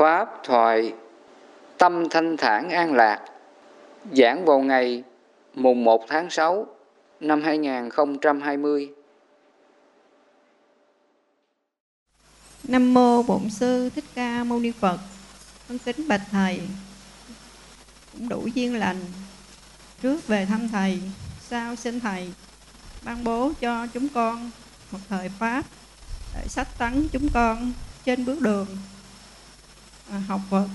Pháp thoại Tâm thanh thản an lạc, Giảng vào ngày mùng 1 tháng 6 năm 2020 Nam Mô Bổn Sư Thích Ca Mâu Ni Phật. Con kính bạch Thầy, Cũng đủ duyên lành, Trước về thăm Thầy, Sau xin Thầy Ban bố cho chúng con Một thời Pháp Để sách tấn chúng con Trên bước đường. À, học Phật.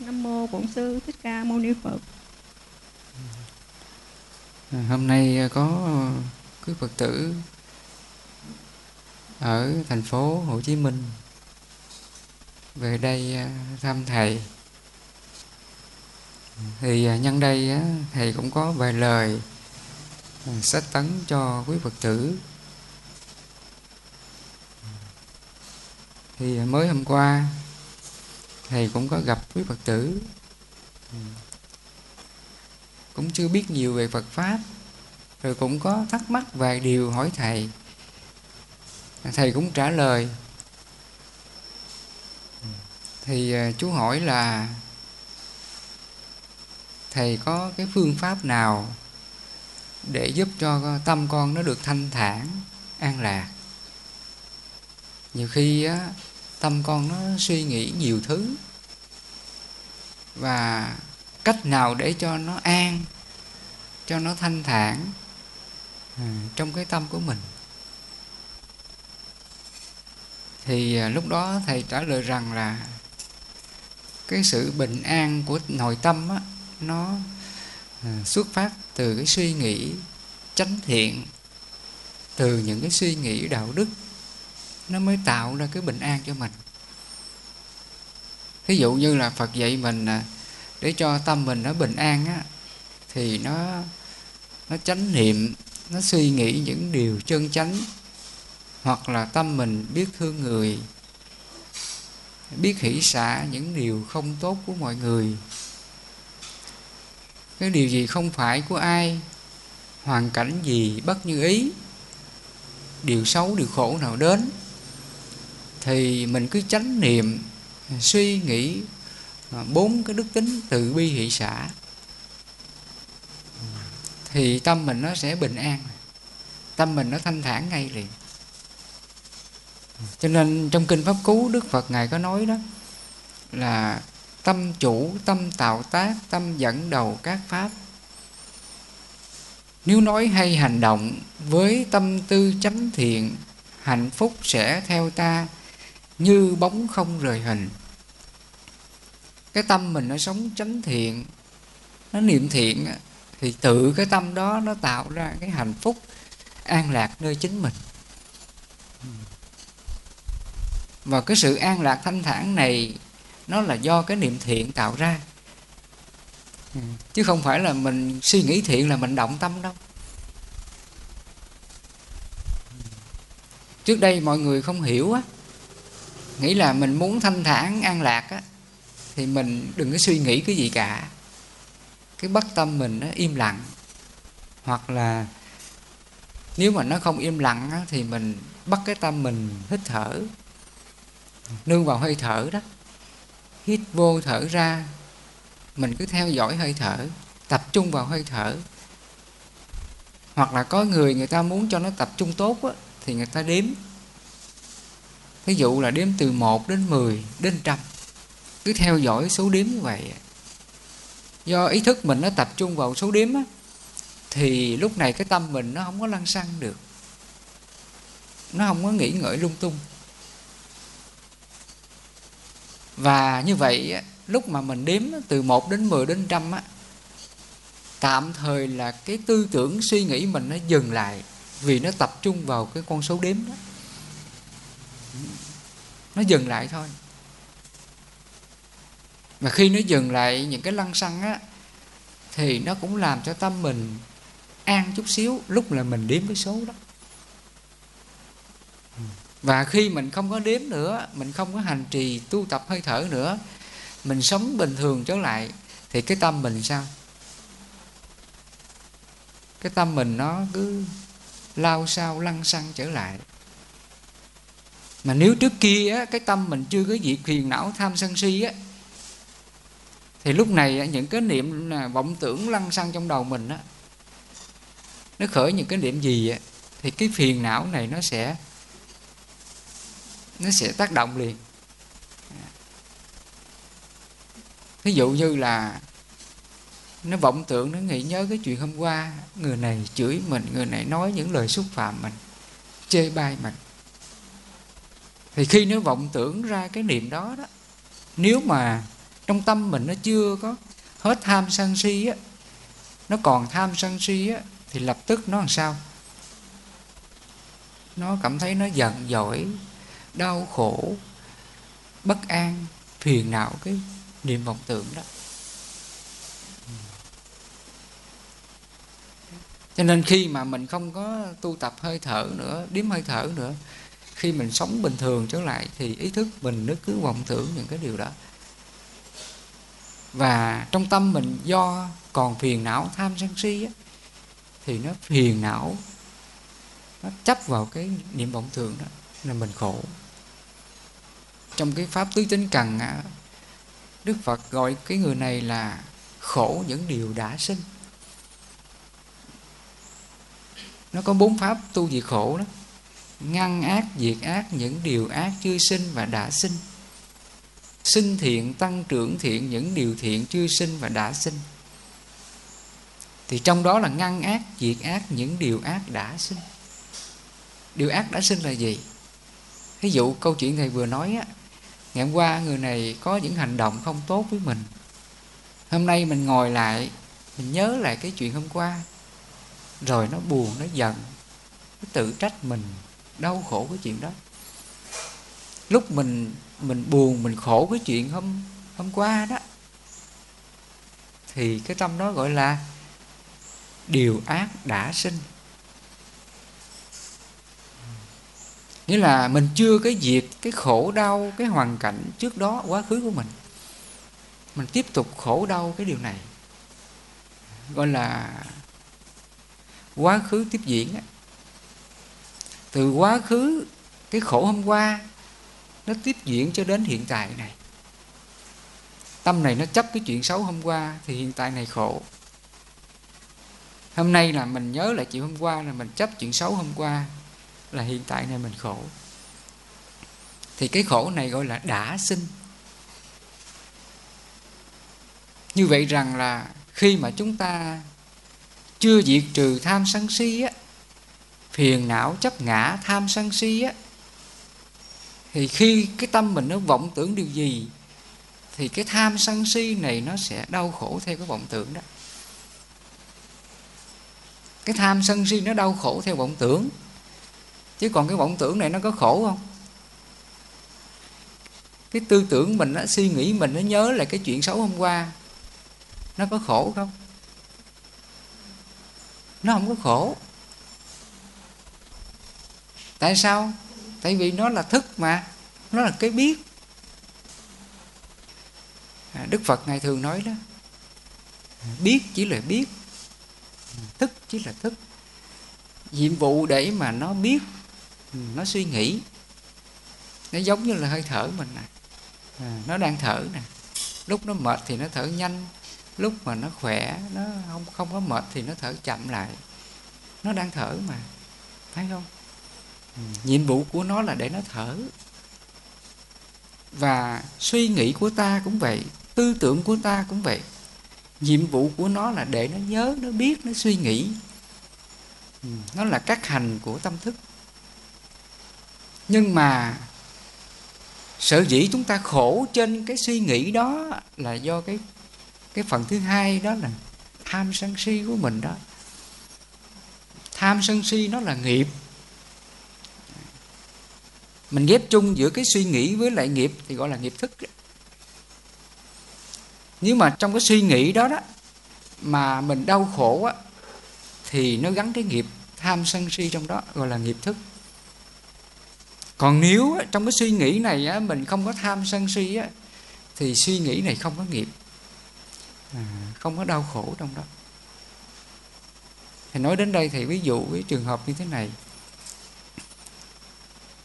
Nam Mô Bổn Sư Thích Ca Mâu Ni Phật. À, Hôm nay có quý Phật tử ở thành phố Hồ Chí Minh về đây à, thăm thầy. Thì à, nhân đây thầy cũng có vài lời sách tấn cho quý Phật tử. Thì mới hôm qua thầy cũng có gặp quý Phật tử. Cũng chưa biết nhiều về Phật Pháp rồi cũng có thắc mắc vài điều hỏi thầy. Thầy cũng trả lời. Thì à, chú hỏi là thầy có cái phương pháp nào để giúp cho tâm con nó được thanh thản an lạc? Nhiều khi á, tâm con nó suy nghĩ nhiều thứ. Và cách nào để cho nó an cho nó thanh thản à, trong cái tâm của mình. Thì à, lúc đó thầy trả lời rằng là cái sự bình an của nội tâm á, nó à, xuất phát từ cái suy nghĩ chánh thiện từ những cái suy nghĩ đạo đức nó mới tạo ra cái bình an cho mình. Thí dụ như là phật dạy mình để cho tâm mình nó bình an á, thì nó nó chánh niệm, nó suy nghĩ những điều chân chánh, hoặc là tâm mình biết thương người, biết hỷ xả những điều không tốt của mọi người. Cái điều gì không phải của ai, hoàn cảnh gì, bất như ý, điều xấu, điều khổ nào đến thì mình cứ chánh niệm, suy nghĩ à, bốn cái đức tính từ bi hỷ xả. Thì tâm mình nó sẽ bình an, tâm mình nó thanh thản ngay liền. Cho nên trong kinh pháp cú, đức phật ngài có nói đó, là tâm chủ, tâm tạo tác, tâm dẫn đầu các pháp. Nếu nói hay hành động, với tâm tư chánh thiện, hạnh phúc sẽ theo ta như bóng không rời hình. Cái tâm mình nó sống chánh thiện, nó niệm thiện thì tự cái tâm đó nó tạo ra cái hạnh phúc an lạc nơi chính mình. Và cái sự an lạc thanh thản này nó là do cái niệm thiện tạo ra. Chứ không phải là mình suy nghĩ thiện là mình động tâm đâu. Trước đây mọi người không hiểu á nghĩ là mình muốn thanh thản an lạc á thì mình đừng có suy nghĩ cái gì cả. Cái bất tâm mình nó im lặng. Hoặc là nếu mà nó không im lặng á, thì mình bắt cái tâm mình hít thở. Nương vào hơi thở đó. Hít vô thở ra mình cứ theo dõi hơi thở tập trung vào hơi thở. Hoặc là có người người ta muốn cho nó tập trung tốt á, thì người ta đếm ví dụ là đếm từ 1 đến 10 đến trăm. Cứ theo dõi số đếm như vậy. Do ý thức mình nó tập trung vào số đếm á, thì lúc này cái tâm mình nó không có lăn xăng được. Nó không có nghĩ ngợi lung tung. Và như vậy lúc mà mình đếm từ 1 đến 10 đến trăm á tạm thời là cái tư tưởng suy nghĩ mình nó dừng lại vì nó tập trung vào cái con số đếm đó nó dừng lại thôi. Mà khi nó dừng lại những cái lăng xăng á, thì nó cũng làm cho tâm mình an chút xíu, lúc là mình đếm cái số đó. Và khi mình không có đếm nữa, mình không có hành trì tu tập hơi thở nữa, mình sống bình thường trở lại, thì cái tâm mình sao? Cái tâm mình nó cứ lao sao lăn xăng trở lại mà nếu trước kia á, cái tâm mình chưa có diệt phiền não tham sân si á thì lúc này những cái niệm là vọng tưởng lăn xăng trong đầu mình á nó khởi những cái niệm gì á thì cái phiền não này nó sẽ nó sẽ tác động liền. Ví dụ như là nó vọng tưởng nó nghĩ nhớ cái chuyện hôm qua người này chửi mình người này nói những lời xúc phạm mình chê bai mình thì khi nó vọng tưởng ra cái niệm đó đó, nếu mà trong tâm mình nó chưa có hết tham sân si á, nó còn tham sân si á, thì lập tức nó làm sao? Nó cảm thấy nó giận dỗi, đau khổ, bất an, phiền não cái niệm vọng tưởng đó. Cho nên khi mà mình không có tu tập hơi thở nữa điếm hơi thở nữa khi mình sống bình thường trở lại thì ý thức mình nó cứ vọng tưởng những cái điều đó. Và trong tâm mình do còn phiền não tham sân si á, thì nó phiền não nó chấp vào cái niệm vọng tưởng đó là mình khổ. Trong cái pháp tứ tính cần á, đức phật gọi cái người này là khổ những điều đã sinh. Nó có bốn pháp tu diệt khổ đó ngăn ác, diệt ác, những điều ác chưa sinh và đã sinh. Sinh thiện, tăng trưởng thiện, những điều thiện chưa sinh và đã sinh. Thì trong đó là ngăn ác, diệt ác, những điều ác đã sinh. Điều ác đã sinh là gì? Ví dụ câu chuyện thầy vừa nói á, ngày hôm qua người này có những hành động không tốt với mình. Hôm nay mình ngồi lại, mình nhớ lại cái chuyện hôm qua. Rồi nó buồn, nó giận, nó tự trách mình đau khổ cái chuyện đó. Lúc mình mình buồn, mình khổ cái chuyện hôm hôm qua đó, thì cái tâm đó gọi là điều ác đã sinh. Nghĩa là mình chưa cái diệt, cái khổ đau, cái hoàn cảnh trước đó, quá khứ của mình. Mình tiếp tục khổ đau cái điều này. Gọi là quá khứ tiếp diễn từ quá khứ, cái khổ hôm qua, nó tiếp diễn cho đến hiện tại này. Tâm này nó chấp cái chuyện xấu hôm qua thì hiện tại này khổ. Hôm nay là mình nhớ lại chuyện hôm qua, là mình chấp chuyện xấu hôm qua, là hiện tại này mình khổ. Thì cái khổ này gọi là đã sinh. Như vậy rằng là khi mà chúng ta chưa diệt trừ tham sân si á phiền não chấp ngã, tham sân si á. Thì khi cái tâm mình nó vọng tưởng điều gì, thì cái tham sân si này nó sẽ đau khổ theo cái vọng tưởng đó. Cái tham sân si nó đau khổ theo vọng tưởng. Chứ còn cái vọng tưởng này nó có khổ không? Cái tư tưởng mình nó suy nghĩ mình nó nhớ lại cái chuyện xấu hôm qua, nó có khổ không? Nó không có khổ tại sao? Tại vì nó là thức mà nó là cái biết. À, đức phật ngài thường nói đó biết chỉ là biết thức chỉ là thức. Nhiệm vụ để mà nó biết nó suy nghĩ nó giống như là hơi thở mình nè. À, nó đang thở nè. Lúc nó mệt thì nó thở nhanh lúc mà nó khỏe nó không không có mệt thì nó thở chậm lại. Nó đang thở mà thấy không nhiệm vụ của nó là để nó thở. Và suy nghĩ của ta cũng vậy, tư tưởng của ta cũng vậy. Nhiệm vụ của nó là để nó nhớ, nó biết, nó suy nghĩ. Ừ, nó là các hành của tâm thức. Nhưng mà sở dĩ chúng ta khổ trên cái suy nghĩ đó là do cái cái phần thứ hai đó là tham sân si của mình đó. Tham sân si nó là nghiệp mình ghép chung giữa cái suy nghĩ với lại nghiệp thì gọi là nghiệp thức. Nếu mà trong cái suy nghĩ đó đó mà mình đau khổ á thì nó gắn cái nghiệp tham sân si trong đó gọi là nghiệp thức. Còn nếu trong cái suy nghĩ này á, mình không có tham sân si á, thì suy nghĩ này không có nghiệp. À, không có đau khổ trong đó. Thì nói đến đây thì ví dụ cái trường hợp như thế này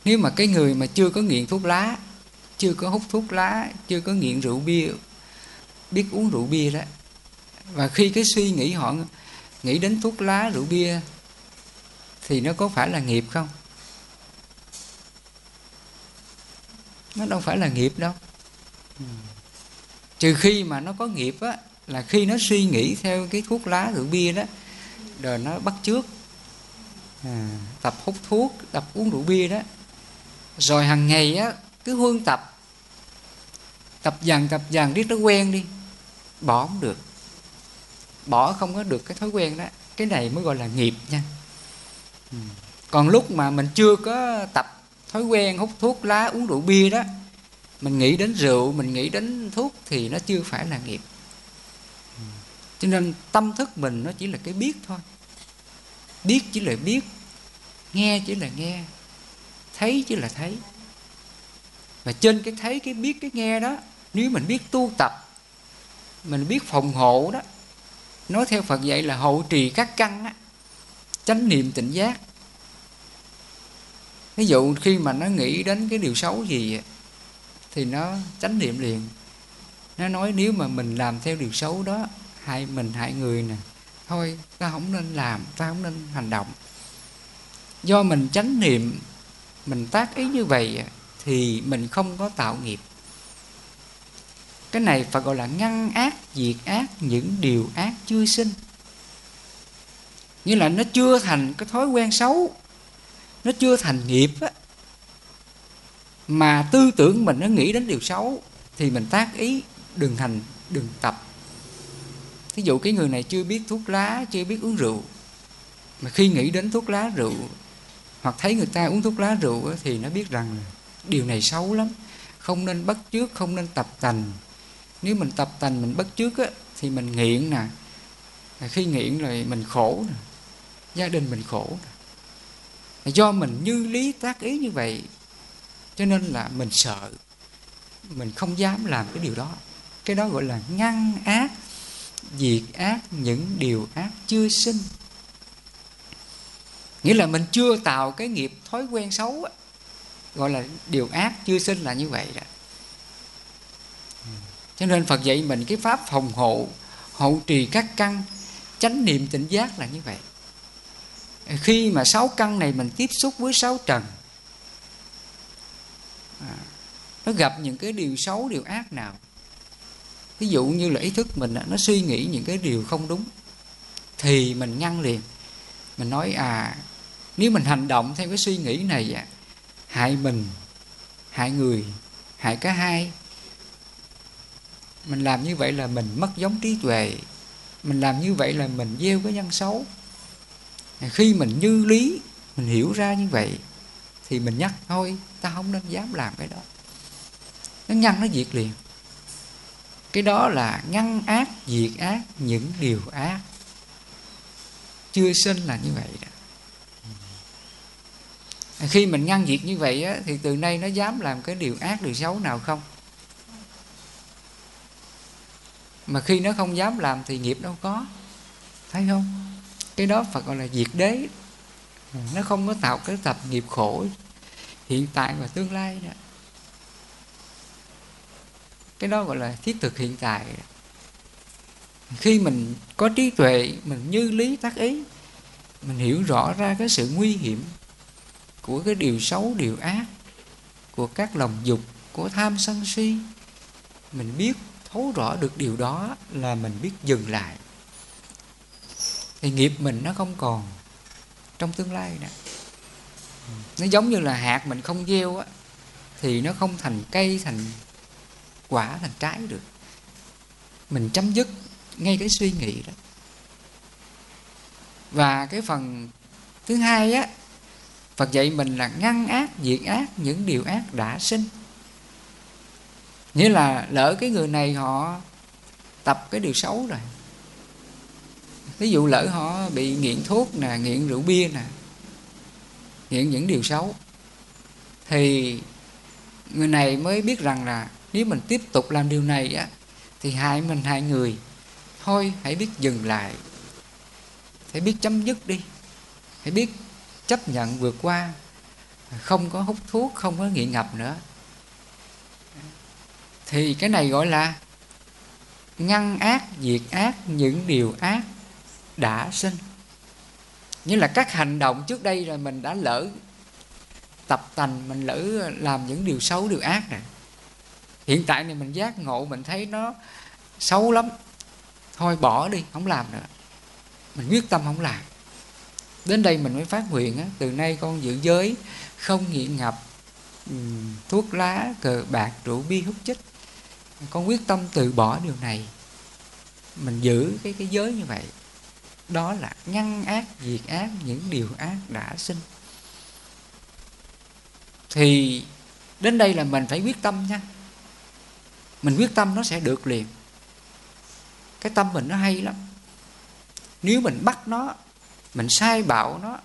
nếu mà cái người mà chưa có nghiện thuốc lá chưa có hút thuốc lá chưa có nghiện rượu bia biết uống rượu bia đó và khi cái suy nghĩ họ nghĩ đến thuốc lá rượu bia thì nó có phải là nghiệp không? Nó đâu phải là nghiệp đâu. Trừ khi mà nó có nghiệp á là khi nó suy nghĩ theo cái thuốc lá rượu bia đó rồi nó bắt trước à, tập hút thuốc tập uống rượu bia đó rồi hàng ngày á, cứ huân tập. Tập dần tập dần, riết nó quen đi. Bỏ không được. Bỏ không có được cái thói quen đó. Cái này mới gọi là nghiệp nha. Còn lúc mà mình chưa có tập thói quen, hút thuốc, lá, uống rượu bia đó, mình nghĩ đến rượu, mình nghĩ đến thuốc thì nó chưa phải là nghiệp. Cho nên tâm thức mình nó chỉ là cái biết thôi. Biết chỉ là biết, nghe chỉ là nghe thấy chỉ là thấy. Và trên cái thấy, cái biết, cái nghe đó, nếu mình biết tu tập, mình biết phòng hộ đó, nói theo phật dạy là hộ trì các căn á, chánh niệm tỉnh giác. Ví dụ khi mà nó nghĩ đến cái điều xấu gì thì nó chánh niệm liền. Nó nói nếu mà mình làm theo điều xấu đó, hại mình, hại người nè, thôi ta không nên làm, ta không nên hành động. Do mình chánh niệm mình tác ý như vậy thì mình không có tạo nghiệp. Cái này phải gọi là ngăn ác, diệt ác, những điều ác chưa sinh. Như là nó chưa thành cái thói quen xấu, nó chưa thành nghiệp á, mà tư tưởng mình nó nghĩ đến điều xấu, thì mình tác ý, đừng hành, đừng tập. Thí dụ cái người này chưa biết thuốc lá, chưa biết uống rượu, mà khi nghĩ đến thuốc lá, rượu hoặc thấy người ta uống thuốc lá rượu thì nó biết rằng điều này xấu lắm. Không nên bắt chước không nên tập tành. Nếu mình tập tành mình bắt chước á, thì mình nghiện nè. Khi nghiện rồi mình khổ nè. Gia đình mình khổ nè. Do mình như lý tác ý như vậy cho nên là mình sợ. Mình không dám làm cái điều đó. Cái đó gọi là ngăn ác diệt ác những điều ác chưa sinh nghĩa là mình chưa tạo cái nghiệp thói quen xấu á, gọi là điều ác chưa sinh là như vậy đó. Cho nên phật dạy mình cái pháp phòng hộ hậu trì các căn chánh niệm tỉnh giác là như vậy. Khi mà sáu căn này mình tiếp xúc với sáu trần à, nó gặp những cái điều xấu điều ác nào. Ví dụ như là ý thức mình nó suy nghĩ những cái điều không đúng thì mình ngăn liền. Mình nói à nếu mình hành động theo cái suy nghĩ này hại mình, hại người, hại cả hai, mình làm như vậy là mình mất giống trí tuệ, mình làm như vậy là mình gieo cái nhân xấu. Khi mình như lý, mình hiểu ra như vậy, thì mình nhắc, thôi, ta không nên dám làm cái đó. Nó ngăn nó diệt liền. Cái đó là ngăn ác, diệt ác, những điều ác. Chưa sinh là như vậy đó khi mình ngăn diệt như vậy á, thì từ nay nó dám làm cái điều ác điều xấu nào không? Mà khi nó không dám làm thì nghiệp đâu có. Thấy không? Cái đó phật gọi là diệt đế. Nó không có tạo cái tập nghiệp khổ hiện tại và tương lai đó. Cái đó gọi là thiết thực hiện tại. Khi mình có trí tuệ mình như lý tác ý mình hiểu rõ ra cái sự nguy hiểm của cái điều xấu, điều ác, của các lòng dục, của tham sân si. Mình biết, thấu rõ được điều đó là mình biết dừng lại. Thì nghiệp mình nó không còn trong tương lai nè nó giống như là hạt mình không gieo á, thì nó không thành cây, thành quả, thành trái được. Mình chấm dứt ngay cái suy nghĩ đó. Và cái phần thứ hai á Phật dạy mình là ngăn ác, diệt ác những điều ác đã sinh. Nghĩa là lỡ cái người này họ tập cái điều xấu rồi. Ví dụ lỡ họ bị nghiện thuốc nè, nghiện rượu bia nè Nghiện những điều xấu Thì người này mới biết rằng là nếu mình tiếp tục làm điều này á Thì hại mình hại người. Thôi hãy biết dừng lại. Hãy biết chấm dứt đi. Hãy biết chấp nhận vượt qua, không có hút thuốc, không có nghiện ngập nữa. Thì cái này gọi là ngăn ác, diệt ác, những điều ác đã sinh. Như là các hành động trước đây rồi mình đã lỡ tập tành, mình lỡ làm những điều xấu, điều ác này hiện tại này mình giác ngộ, mình thấy nó xấu lắm. Thôi bỏ đi, không làm nữa. Mình quyết tâm không làm đến đây mình mới phát nguyện á, từ nay con giữ giới không nghiện ngập ừ, thuốc lá cờ bạc rượu bia hút chích. Con quyết tâm từ bỏ điều này. Mình giữ cái cái giới như vậy. Đó là ngăn ác diệt ác những điều ác đã sinh. Thì đến đây là mình phải quyết tâm nha. Mình quyết tâm nó sẽ được liền. Cái tâm mình nó hay lắm. Nếu mình bắt nó mình sai bảo nó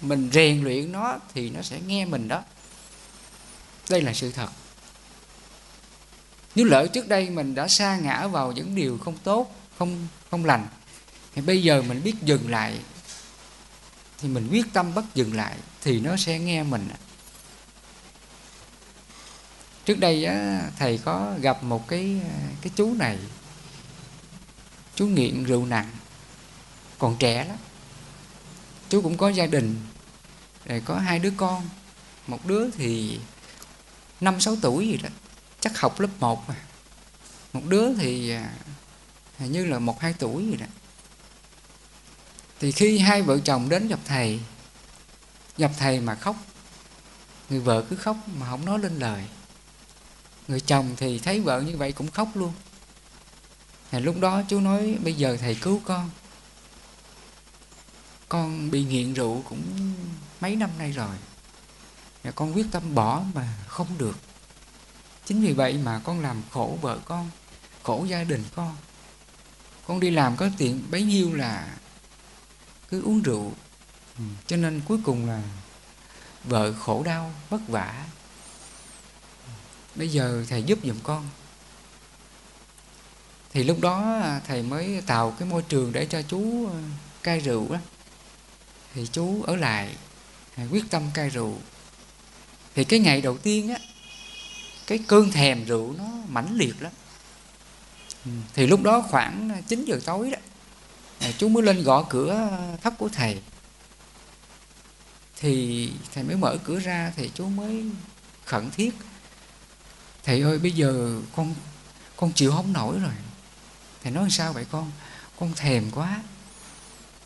mình rèn luyện nó thì nó sẽ nghe mình đó. Đây là sự thật. Nếu lỡ trước đây mình đã sa ngã vào những điều không tốt không không lành thì bây giờ mình biết dừng lại thì mình quyết tâm bất dừng lại thì nó sẽ nghe mình trước đây á, thầy có gặp một cái cái chú này chú nghiện rượu nặng còn trẻ lắm chú cũng có gia đình, rồi có hai đứa con. Một đứa thì năm, sáu tuổi gì đó, chắc học lớp 1 mà. Một đứa thì à, hình như là một, hai tuổi gì đó. Thì khi hai vợ chồng đến gặp thầy gặp thầy mà khóc, người vợ cứ khóc mà không nói lên lời. Người chồng thì thấy vợ như vậy cũng khóc luôn. Thì lúc đó chú nói, bây giờ thầy cứu con con bị nghiện rượu cũng mấy năm nay rồi. Và con quyết tâm bỏ mà không được. Chính vì vậy mà con làm khổ vợ con, khổ gia đình con. Con đi làm có tiền bấy nhiêu là cứ uống rượu. Ừ. cho nên cuối cùng là vợ khổ đau, vất vả. Bây giờ thầy giúp giùm con. Thì lúc đó thầy mới tạo cái môi trường để cho chú ờ, cai rượu đó thì chú ở lại à, quyết tâm cai rượu. Thì cái ngày đầu tiên á, cái cơn thèm rượu nó mãnh liệt lắm. Ừ, thì lúc đó khoảng 9 giờ tối đó à, chú mới lên gõ cửa thấp của thầy. Thì thầy mới mở cửa ra thì chú mới khẩn thiết. Thầy ơi, bây giờ con con chịu không nổi rồi. Thầy nói sao vậy con? Con thèm quá.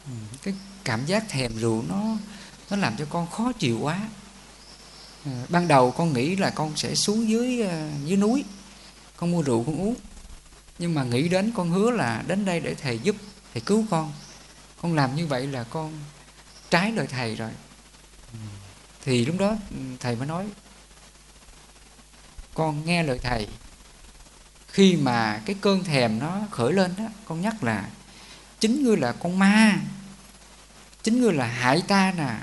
Ừ, cái cảm giác thèm rượu nó nó làm cho con khó chịu quá. Ờ, ban đầu con nghĩ là con sẽ xuống dưới ờ, dưới núi, con mua rượu con uống. Nhưng mà nghĩ đến con hứa là đến đây để thầy giúp, thầy cứu con. Con làm như vậy là con trái lời thầy rồi. Thì lúc đó ừ, thầy mới nói, con nghe lời thầy. Khi mà cái cơn thèm nó khởi lên đó, con nhắc là, chính ngươi là con ma chính ngươi là hại ta nè,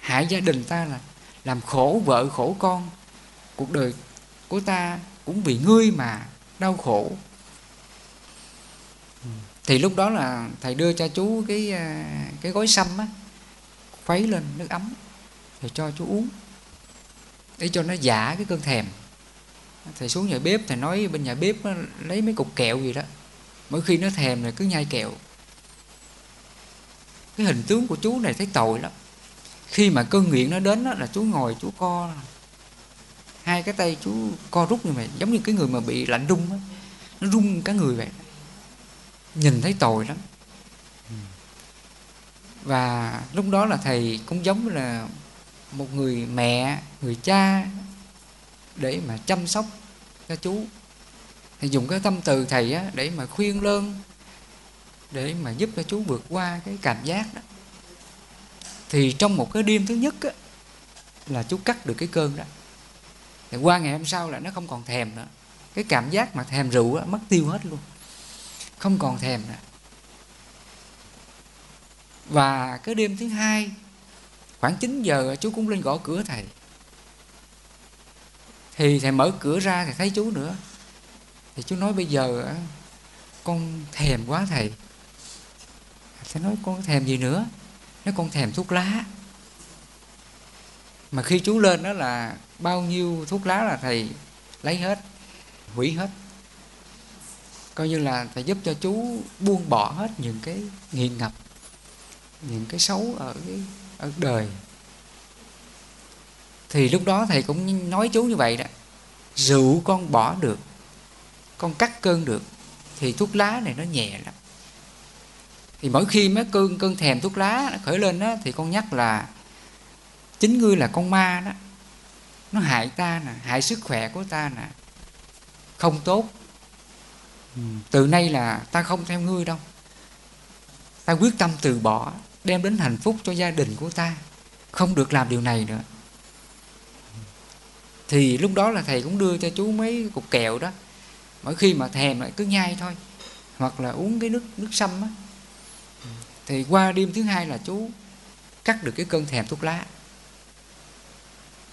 hại gia đình ta là làm khổ vợ khổ con. Cuộc đời của ta cũng vì ngươi mà đau khổ. Thì lúc đó là thầy đưa cho chú cái à, cái gói sâm á, khuấy lên nước ấm, rồi cho chú uống. Để cho nó giả cái cơn thèm. Thầy xuống nhà bếp, thầy nói bên nhà bếp lấy mấy cục kẹo gì đó. Mỗi khi nó thèm là cứ nhai kẹo cái hình tướng của chú này thấy tội lắm. Khi mà cơn nghiện nó đến đó, là chú ngồi chú co. Hai cái tay chú co rút như vậy giống như cái người mà bị lạnh rung đó. nó rung cả người vậy. Nhìn thấy tội lắm. Và lúc đó là thầy cũng giống là một người mẹ người cha để mà chăm sóc cho chú. Thì dùng cái tâm từ thầy á, để mà khuyên lơn để mà giúp cho chú vượt qua cái cảm giác đó. Thì trong một cái đêm thứ nhất á, là chú cắt được cái cơn đó. Thì qua ngày hôm sau là nó không còn thèm nữa. Cái cảm giác mà thèm rượu á, mất tiêu hết luôn. Không còn thèm nữa. Và cái đêm thứ hai khoảng 9 giờ chú cũng lên gõ cửa thầy. Thì thầy mở cửa ra thì thấy chú nữa. Thì chú nói bây giờ con thèm quá thầy sẽ nói con thèm gì nữa? Nói con thèm thuốc lá. Mà khi chú lên đó là bao nhiêu thuốc lá là thầy lấy hết, hủy hết. Coi như là thầy giúp cho chú buông bỏ hết những cái nghiện ngập, những cái xấu ở cái, ở đời. Thì lúc đó thầy cũng nói chú như vậy đó, rượu con bỏ được, con cắt cơn được, thì thuốc lá này nó nhẹ lắm thì mỗi khi mấy cơn cơn thèm thuốc lá nó khởi lên đó thì con nhắc là, chính ngươi là con ma đó. Nó hại ta nè, hại sức khỏe của ta nè. Không tốt. Từ nay là ta không theo ngươi đâu. Ta quyết tâm từ bỏ, đem đến hạnh phúc cho gia đình của ta. Không được làm điều này nữa. Thì lúc đó là thầy cũng đưa cho chú mấy cục kẹo đó. Mỗi khi mà thèm lại cứ nhai thôi. Hoặc là uống cái nước nước sâm á thì qua đêm thứ hai là chú cắt được cái cơn thèm thuốc lá.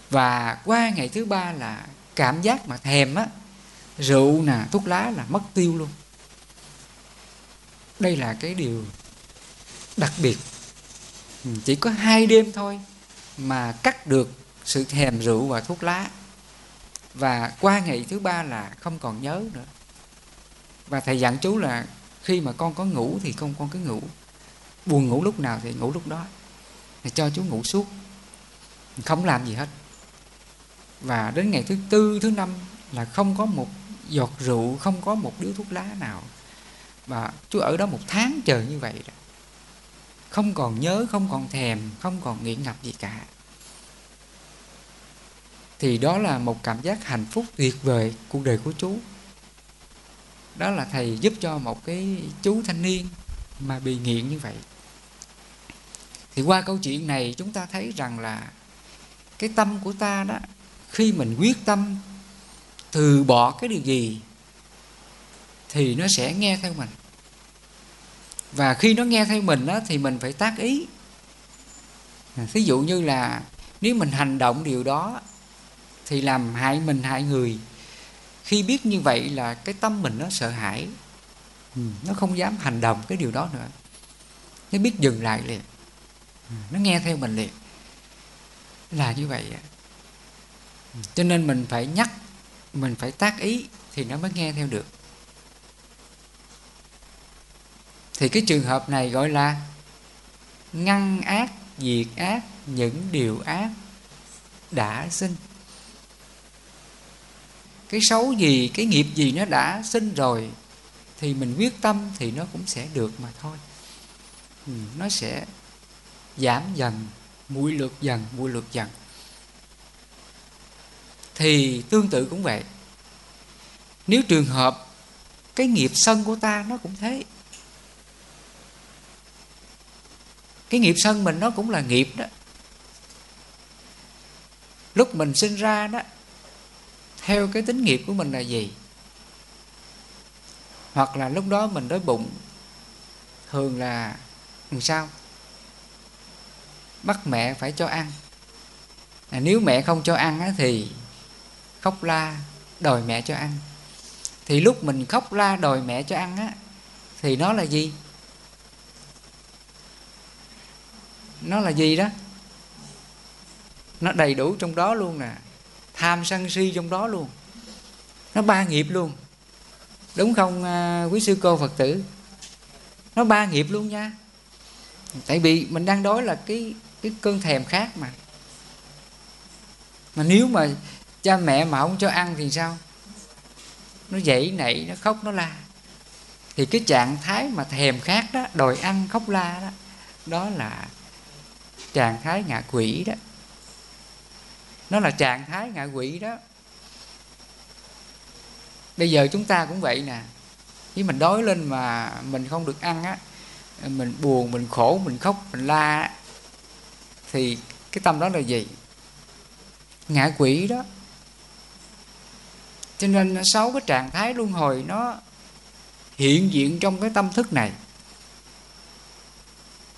Và qua ngày thứ ba là cảm giác mà thèm á, rượu nè, thuốc lá là mất tiêu luôn. Đây là cái điều đặc biệt. Ừ, chỉ có hai đêm thôi mà cắt được sự thèm rượu và thuốc lá. Và qua ngày thứ ba là không còn nhớ nữa. Và thầy dặn chú là khi mà con có ngủ thì con con cứ ngủ buồn ngủ lúc nào thì ngủ lúc đó. Thì cho chú ngủ suốt. Không làm gì hết. Và đến ngày thứ tư, thứ năm là không có một giọt rượu, không có một điếu thuốc lá nào. Và chú ở đó một tháng trời như vậy đó. Không còn nhớ, không còn thèm, không còn nghiện ngập gì cả. Thì đó là một cảm giác hạnh phúc tuyệt vời cuộc đời của chú đó là thầy giúp cho một cái chú thanh niên mà bị nghiện như vậy thì qua câu chuyện này chúng ta thấy rằng là cái tâm của ta đó khi mình quyết tâm từ bỏ cái điều gì thì nó sẽ nghe theo mình. Và khi nó nghe theo mình đó, thì mình phải tác ý. Thí dụ như là nếu mình hành động điều đó thì làm hại mình hại người. Khi biết như vậy là cái tâm mình nó sợ hãi. Ừ, nó không dám hành động cái điều đó nữa. Nó biết dừng lại liền nó nghe theo mình liền. Là như vậy cho nên mình phải nhắc, mình phải tác ý thì nó mới nghe theo được. Thì cái trường hợp này gọi là ngăn ác, diệt ác, những điều ác đã sinh. Cái xấu gì, cái nghiệp gì nó đã sinh rồi thì mình quyết tâm thì nó cũng sẽ được mà thôi. Ừ, nó sẽ giảm dần, mũi lượt dần, mũi lượt dần. Thì tương tự cũng vậy. Nếu trường hợp cái nghiệp sân của ta nó cũng thế. Cái nghiệp sân mình nó cũng là nghiệp đó. Lúc mình sinh ra đó, theo cái tính nghiệp của mình là gì? Hoặc là lúc đó mình đói bụng, thường là làm sao? Bắt mẹ phải cho ăn. À, nếu mẹ không cho ăn á, thì khóc la đòi mẹ cho ăn. Thì lúc mình khóc la đòi mẹ cho ăn á thì nó là gì? Nó là gì đó? Nó đầy đủ trong đó luôn nè. Tham sân si trong đó luôn. Nó ba nghiệp luôn. Đúng không à, quý sư cô phật tử? Nó ba nghiệp luôn nha. Tại vì mình đang đói là cái cái cơn thèm khác mà. Mà nếu mà cha mẹ mà không cho ăn thì sao? Nó dậy nảy nó khóc, nó la. Thì cái trạng thái mà thèm khác đó, đòi ăn khóc la đó đó là trạng thái ngạ quỷ đó. Nó là trạng thái ngạ quỷ đó. Bây giờ chúng ta cũng vậy nè. Nếu mình đói lên mà mình không được ăn á, mình buồn, mình khổ, mình khóc, mình la thì cái tâm đó là gì? Ngạ quỷ đó. Cho nên sáu cái trạng thái luân hồi nó hiện diện trong cái tâm thức này.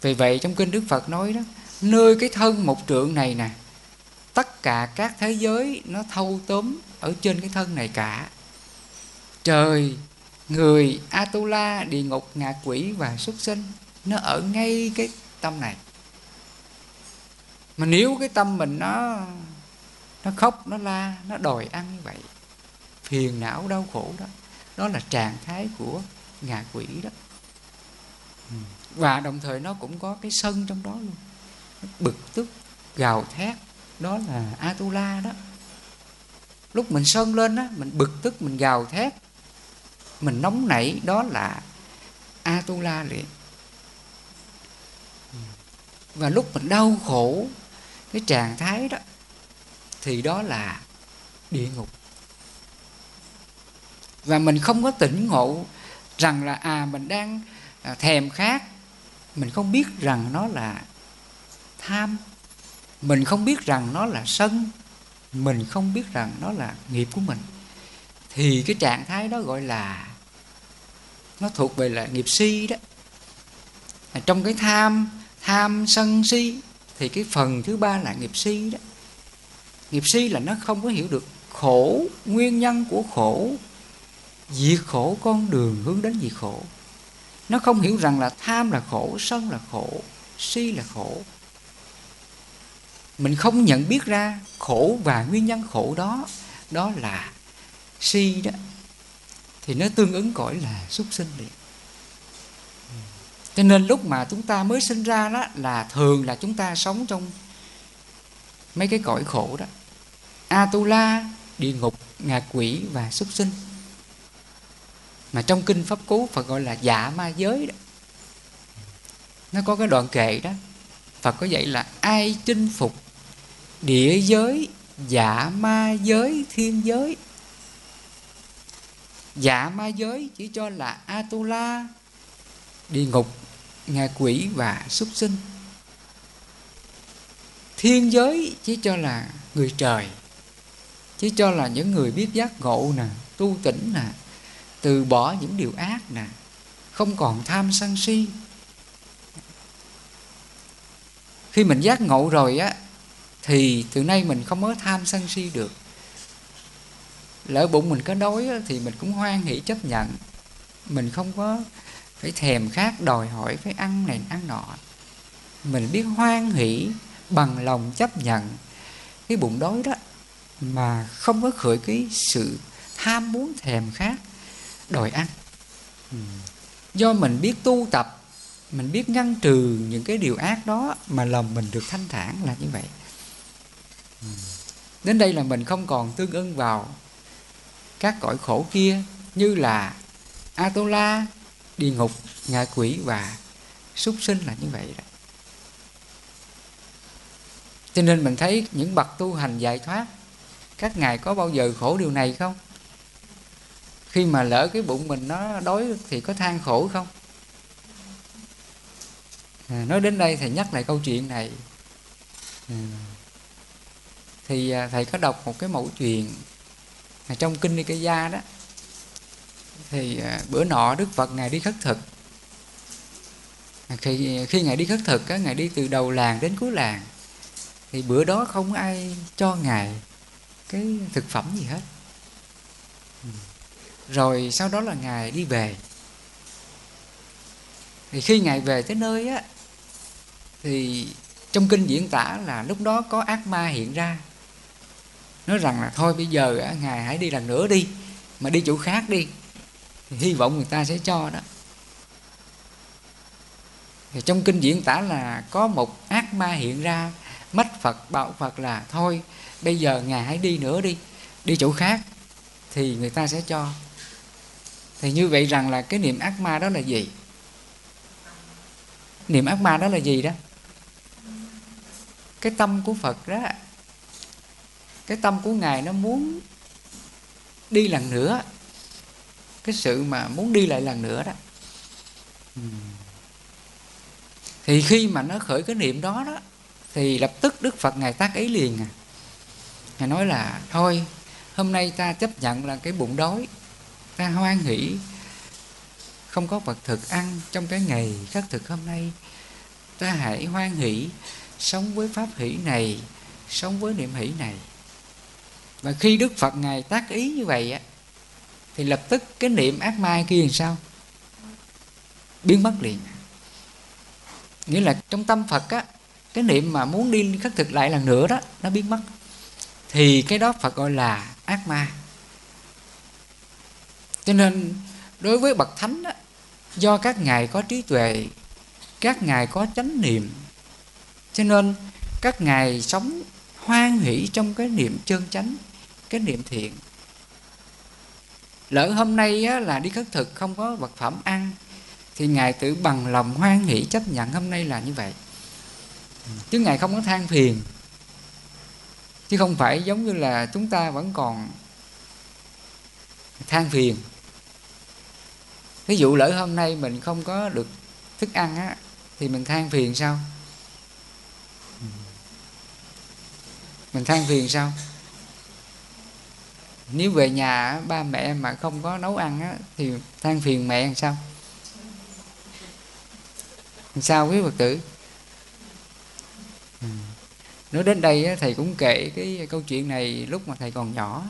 Vì vậy trong kinh đức phật nói đó, nơi cái thân một trượng này nè, tất cả các thế giới nó thâu tóm ở trên cái thân này cả. Trời, người atula, địa ngục, ngạ quỷ và súc sinh, nó ở ngay cái tâm này mà nếu cái tâm mình nó nó khóc, nó la, nó đòi ăn như vậy, phiền não đau khổ đó đó là trạng thái của ngạ quỷ đó. Ừ. Và đồng thời nó cũng có cái sân trong đó luôn. Bực tức, gào thét, đó là atula đó. Lúc mình sân lên á, mình bực tức, mình gào thét, mình nóng nảy, đó là atula liền. Ừ. Và lúc mình đau khổ cái trạng thái đó thì đó là địa ngục. Và mình không có tỉnh ngộ rằng là à mình đang à, thèm khát. Mình không biết rằng nó là tham. Mình không biết rằng nó là sân. Mình không biết rằng nó là nghiệp của mình. Thì cái trạng thái đó gọi là nó thuộc về là nghiệp si đó. Trong cái tham tham sân si thì cái phần thứ ba là nghiệp si đó. Nghiệp si là nó không có hiểu được khổ, nguyên nhân của khổ, diệt khổ, con đường hướng đến diệt khổ. Nó không hiểu rằng là tham là khổ, sân là khổ, si là khổ. Mình không nhận biết ra khổ và nguyên nhân khổ đó đó là si đó. Thì nó tương ứng cõi là súc sinh liền cho nên lúc mà chúng ta mới sinh ra đó là thường là chúng ta sống trong mấy cái cõi khổ đó. Atula, địa ngục, ngạ quỷ và súc sinh. Mà trong kinh pháp cú phật gọi là dạ ma giới đó. Nó có cái đoạn kệ đó. Phật có dạy là ai chinh phục địa giới dạ ma giới, thiên giới. Dạ ma giới chỉ cho là atula, địa ngục ngạ quỷ và súc sinh. Thiên giới chỉ cho là người trời chỉ cho là những người biết giác ngộ nè tu tỉnh nè từ bỏ những điều ác nè không còn tham sân si. Khi mình giác ngộ rồi á thì từ nay mình không có tham sân si được. Lỡ bụng mình có đói á, thì mình cũng hoan hỷ chấp nhận. Mình không có phải thèm khát đòi hỏi phải ăn này ăn nọ. Mình biết hoan hỷ bằng lòng chấp nhận cái bụng đói đó mà không có khởi cái sự tham muốn thèm khát đòi ăn. Ừ. Do mình biết tu tập mình biết ngăn trừ những cái điều ác đó mà lòng mình được thanh thản là như vậy. Ừ. Đến đây là mình không còn tương ưng vào các cõi khổ kia như là Atola, địa ngục, ngạ quỷ và súc sinh là như vậy đó. Cho nên mình thấy những bậc tu hành giải thoát các ngài có bao giờ khổ điều này không? Khi mà lỡ cái bụng mình nó đói thì có than khổ không? À, nói đến đây thầy nhắc lại câu chuyện này. À, thì à, thầy có đọc một cái mẫu chuyện trong kinh Nikaya đó thì à, bữa nọ Đức Phật ngài đi khất thực. À, khi khi ngài đi khất thực á, ngài đi từ đầu làng đến cuối làng. Thì bữa đó không ai cho ngài cái thực phẩm gì hết. Ừ. Rồi sau đó là ngài đi về. Thì khi ngài về tới nơi á thì trong kinh diễn tả là lúc đó có ác ma hiện ra. Nói rằng là thôi bây giờ á, ngài hãy đi lần nữa đi mà đi chỗ khác đi thì hy vọng người ta sẽ cho đó. Thì trong kinh diễn tả là có một ác ma hiện ra mách phật bảo phật là thôi, bây giờ ngài hãy đi nữa đi đi chỗ khác, thì người ta sẽ cho. Thì như vậy rằng là cái niệm ác ma đó là gì? Niệm ác ma đó là gì đó? Cái tâm của phật đó, cái tâm của ngài nó muốn đi lần nữa cái sự mà muốn đi lại lần nữa đó. Thì khi mà nó khởi cái niệm đó đó, thì lập tức đức phật ngài tác ý liền à. Ngài nói là, thôi, hôm nay ta chấp nhận là cái bụng đói, ta hoan hỷ, không có vật thực ăn trong cái ngày khắc thực hôm nay. Ta hãy hoan hỷ, sống với pháp hỷ này, sống với niệm hỷ này. Và khi đức phật ngài tác ý như vậy á thì lập tức cái niệm ác ma kia làm sao? Biến mất liền. Nghĩa là trong tâm phật á cái niệm mà muốn đi khất thực lại lần nữa đó nó biến mất. Thì cái đó phật gọi là ác ma. Cho nên đối với bậc thánh đó, do các ngài có trí tuệ các ngài có chánh niệm cho nên các ngài sống hoan hỷ trong cái niệm chân chánh cái niệm thiện lỡ hôm nay á, là đi khất thực không có vật phẩm ăn thì ngài tự bằng lòng hoan hỷ chấp nhận hôm nay là như vậy. Chứ ngài không có than phiền. Chứ không phải giống như là chúng ta vẫn còn than phiền. Ví dụ lỡ hôm nay mình không có được thức ăn á thì mình than phiền sao? Mình than phiền sao? Nếu về nhà ba mẹ mà không có nấu ăn á, thì than phiền mẹ làm sao? Làm sao quý phật tử? Ừ. nói đến đây thầy cũng kể cái câu chuyện này lúc mà thầy còn nhỏ.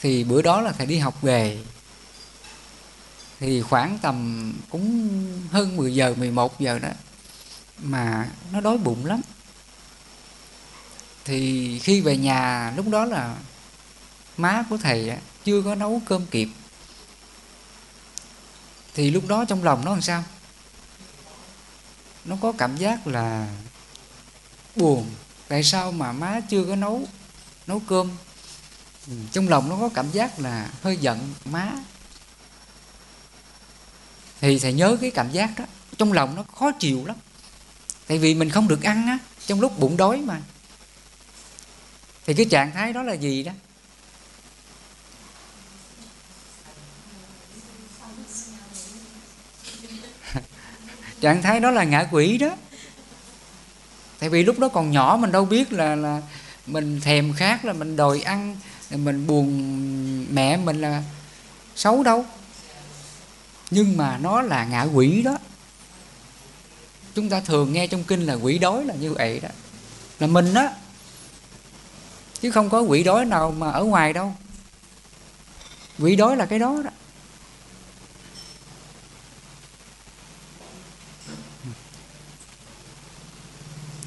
Thì bữa đó là thầy đi học về. Thì khoảng tầm cũng hơn 10 giờ 11 giờ đó mà nó đói bụng lắm thì khi về nhà, lúc đó là má của thầy chưa có nấu cơm kịp. Thì lúc đó trong lòng nó làm sao? Nó có cảm giác là buồn. Tại sao mà má chưa có nấu nấu cơm? Ừ, trong lòng nó có cảm giác là hơi giận má. Thì thầy nhớ cái cảm giác đó. Trong lòng nó khó chịu lắm. Tại vì mình không được ăn á, trong lúc bụng đói mà thì cái trạng thái đó là gì đó? Trạng thái đó là ngạ quỷ đó. Tại vì lúc đó còn nhỏ mình đâu biết là là mình thèm khát là mình đòi ăn mình buồn mẹ mình là xấu đâu. Nhưng mà nó là ngạ quỷ đó. Chúng ta thường nghe trong kinh là quỷ đói là như vậy đó. Là mình đó chứ không có quỷ đói nào mà ở ngoài đâu. Quỷ đói là cái đó đó.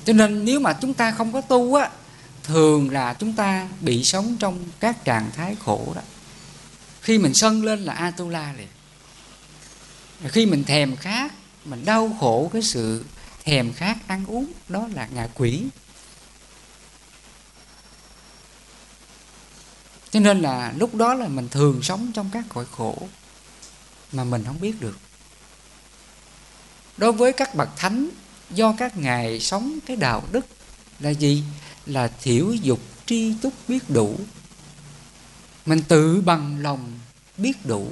Cho nên nếu mà chúng ta không có tu á, thường là chúng ta bị sống trong các trạng thái khổ đó. Khi mình sân lên là atula liền. Khi mình thèm khát, mình đau khổ cái sự thèm khát ăn uống, đó là ngạ quỷ. Cho nên là lúc đó là mình thường sống trong các cõi khổ mà mình không biết được. Đối với các bậc thánh, do các ngài sống cái đạo đức là gì? Là thiểu dục tri túc biết đủ. Mình tự bằng lòng biết đủ.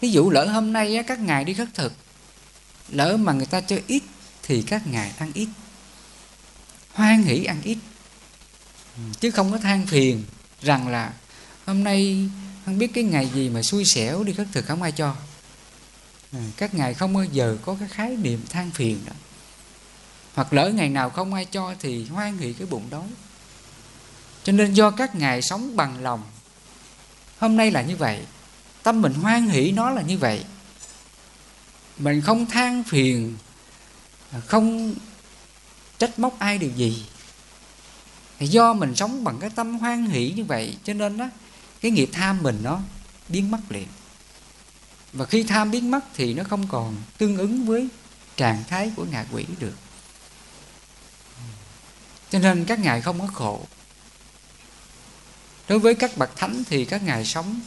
Ví dụ lỡ hôm nay các ngài đi khất thực, lỡ mà người ta cho ít thì các ngài ăn ít. Hoan hỷ ăn ít chứ không có than phiền rằng là hôm nay không biết cái ngày gì mà xui xẻo đi khất thực không ai cho. À, các ngài không bao giờ có cái khái niệm than phiền đó. Hoặc lỡ ngày nào không ai cho thì hoan hỷ cái bụng đói. Cho nên do các ngài sống bằng lòng, hôm nay là như vậy, tâm mình hoan hỷ nó là như vậy. Mình không than phiền, không trách móc ai điều gì thì do mình sống bằng cái tâm hoan hỷ như vậy, cho nên đó cái nghiệp tham mình nó biến mất liền. Và khi tham biến mất thì nó không còn tương ứng với trạng thái của ngạ quỷ được. Cho nên các ngài không có khổ. Đối với các bậc thánh thì các ngài sống,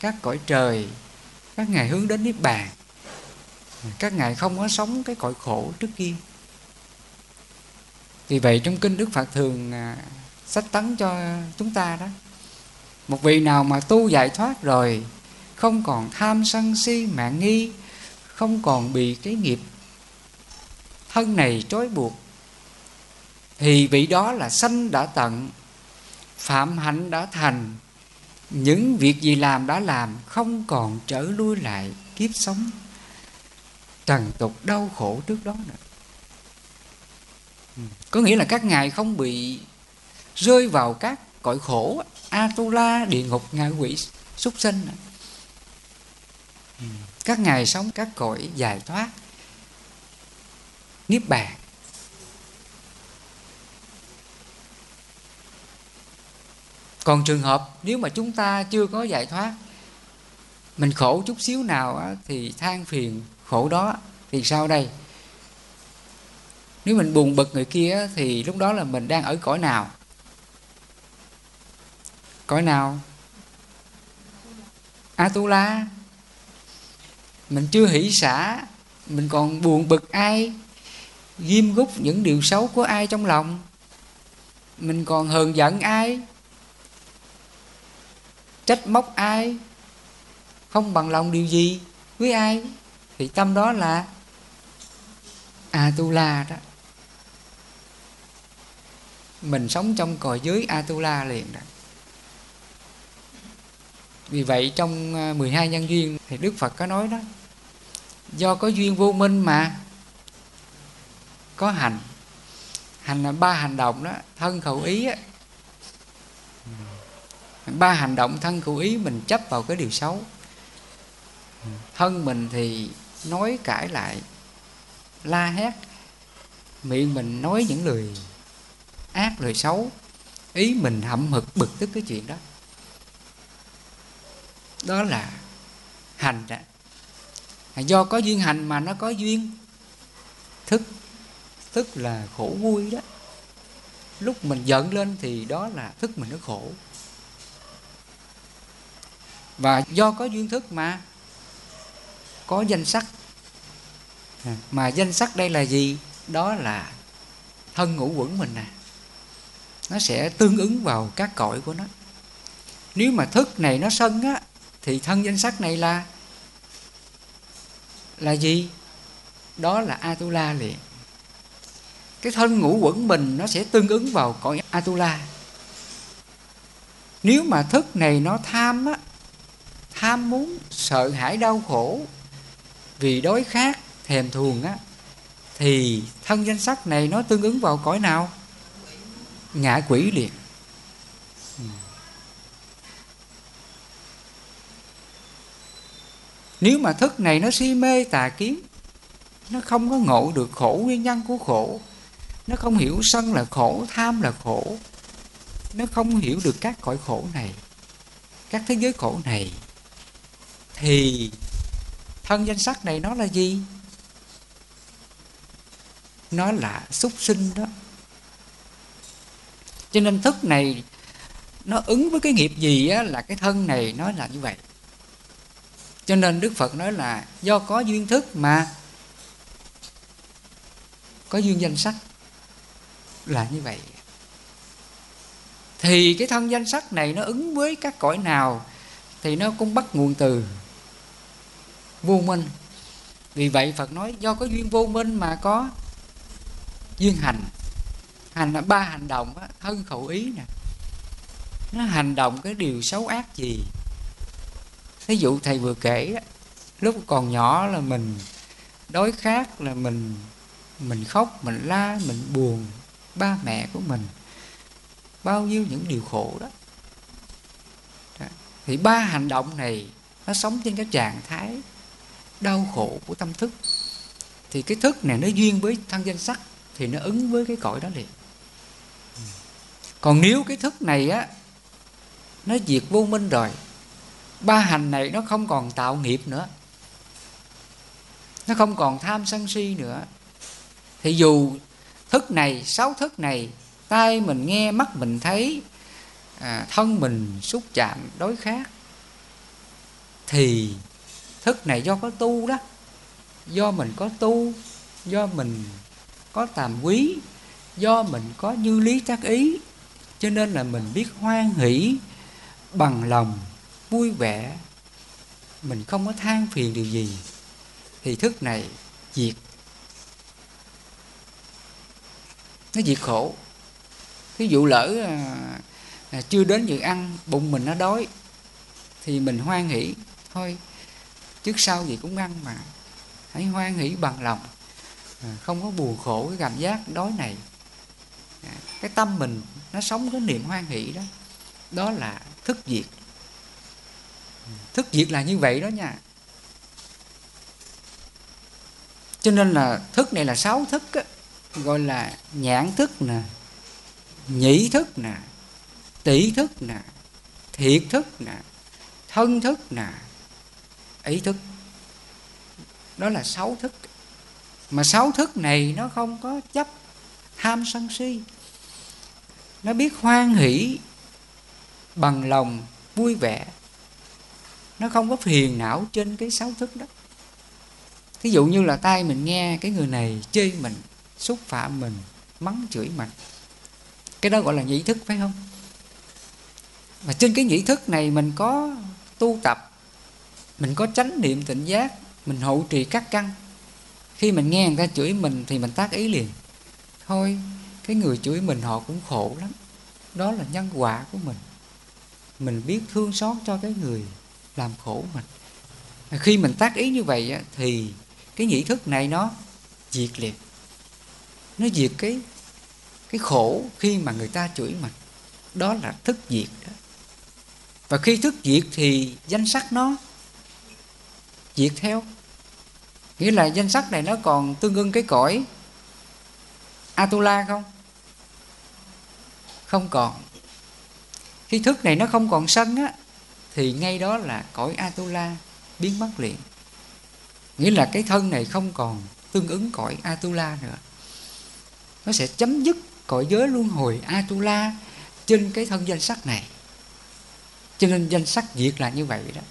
các cõi trời, các ngài hướng đến niết bàn. Các ngài không có sống cái cõi khổ trước kia vì vậy trong kinh đức phật thường à, sách tấn cho chúng ta đó, một vị nào mà tu giải thoát rồi không còn tham sân si mạng nghi, không còn bị cái nghiệp thân này trói buộc, thì vị đó là sanh đã tận, phạm hạnh đã thành những việc gì làm đã làm, không còn trở lui lại kiếp sống trần tục đau khổ trước đó nữa có nghĩa là các ngài không bị rơi vào các cõi khổ, atula, địa ngục, ngạ quỷ, súc sinh. Các ngài sống các cõi giải thoát, niết bàn. Còn trường hợp nếu mà chúng ta chưa có giải thoát, mình khổ chút xíu nào thì than phiền khổ đó, thì sao đây? Nếu mình buồn bực người kia thì lúc đó là mình đang ở cõi nào? Cõi nào? Atula. Mình chưa hỷ xả, mình còn buồn bực ai? Ghim gúc những điều xấu của ai trong lòng? Mình còn hờn giận ai? Trách móc ai? Không bằng lòng điều gì với ai? Thì tâm đó là atula đó mình sống trong cõi dưới atula liền đó vì vậy trong à, 12 nhân duyên thì Đức Phật có nói đó, do có duyên vô minh mà có hành. Hành là ba hành động đó, thân khẩu ý á. Ba hành động thân khẩu ý mình chấp vào cái điều xấu. Thân mình thì nói cãi lại, la hét, miệng mình nói những lời ác lời xấu. Ý mình hậm hực bực tức cái chuyện đó. Đó là hành đó. do có duyên hành mà nó có duyên thức. Thức là khổ vui đó. Lúc mình giận lên thì đó là thức mình nó khổ. Và do có duyên thức mà có danh sắc. À, mà danh sắc đây là gì? Đó là thân ngũ quẩn mình nè nó sẽ tương ứng vào các cõi của nó. Nếu mà thức này nó sân á, thì thân danh sắc này là là gì? Đó là atula liền. Cái thân ngũ quẩn mình nó sẽ tương ứng vào cõi atula. Nếu mà thức này nó tham á, tham muốn, sợ hãi, đau khổ, vì đói khát, thèm thuồng á, thì thân danh sắc này nó tương ứng vào cõi nào? Ngã quỷ liền. Nếu mà thức này nó si mê tà kiến, nó không có ngộ được khổ nguyên nhân của khổ, nó không hiểu sân là khổ, tham là khổ, nó không hiểu được các cõi khổ này, các thế giới khổ này, thì thân danh sắc này nó là gì? Nó là súc sinh đó cho nên thức này nó ứng với cái nghiệp gì á, là cái thân này nó là như vậy. Cho nên đức phật nói là do có duyên thức mà có duyên danh sắc là như vậy. Thì cái thân danh sắc này nó ứng với các cõi nào thì nó cũng bắt nguồn từ vô minh. Vì vậy phật nói do có duyên vô minh mà có duyên hành hành ba hành động đó, thân khẩu ý nè. Nó hành động cái điều xấu ác gì? Thí dụ thầy vừa kể lúc còn nhỏ là mình đói khát là mình mình khóc mình la mình buồn ba mẹ của mình. Bao nhiêu những điều khổ đó, đó. thì ba hành động này nó sống trên cái trạng thái đau khổ của tâm thức. Thì cái thức này nó duyên với thân danh sắc thì nó ứng với cái cõi đó liền còn nếu cái thức này á nó diệt vô minh rồi ba hành này nó không còn tạo nghiệp nữa nó không còn tham sân si nữa thì dù thức này sáu thức này tai mình nghe mắt mình thấy à, thân mình xúc chạm đối khác thì thức này do có tu đó do mình có tu do mình có tàm quý do mình có như lý tác ý cho nên là mình biết hoan hỷ bằng lòng vui vẻ. Mình không có than phiền điều gì. Thì thức này diệt. Nó diệt khổ. Thí dụ lỡ à, à, chưa đến giờ ăn bụng mình nó đói thì mình hoan hỷ. Thôi trước sau gì cũng ăn mà. Hãy hoan hỷ bằng lòng. À, không có buồn khổ cái cảm giác đói này cái tâm mình nó sống cái niềm hoan hỷ đó đó là thức diệt. Thức diệt là như vậy đó nha. Cho nên là thức này là sáu thức á, gọi là nhãn thức nè nhĩ thức nè tỷ thức nè thiệt thức nè thân thức nè ý thức. Đó là sáu thức. Mà sáu thức này nó không có chấp tham sân si. Nó biết hoan hỷ, bằng lòng, vui vẻ. Nó không có phiền não trên cái sáu thức đó. Thí dụ như là tay mình nghe cái người này chê mình, xúc phạm mình, mắng chửi mình. Cái đó gọi là nhĩ thức, phải không? Mà trên cái nhĩ thức này mình có tu tập, mình có chánh niệm tỉnh giác, mình hộ trì các căn. Khi mình nghe người ta chửi mình thì mình tác ý liền thôi, cái người chửi mình họ cũng khổ lắm. Đó là nhân quả của mình. Mình biết thương xót cho cái người làm khổ mình. Khi mình tác ý như vậy thì cái nhĩ thức này nó diệt liệt. Nó diệt cái cái khổ khi mà người ta chửi mình. Đó là thức diệt đó. Và khi thức diệt thì danh sắc nó diệt theo. Nghĩa là danh sắc này nó còn tương ưng cái cõi atula không? Không còn. Khi thức này nó không còn sân á, thì ngay đó là cõi atula biến mất liền. Nghĩa là cái thân này không còn tương ứng cõi atula nữa. Nó sẽ chấm dứt cõi giới luân hồi atula trên cái thân danh sắc này. Cho nên danh sắc diệt là như vậy đó.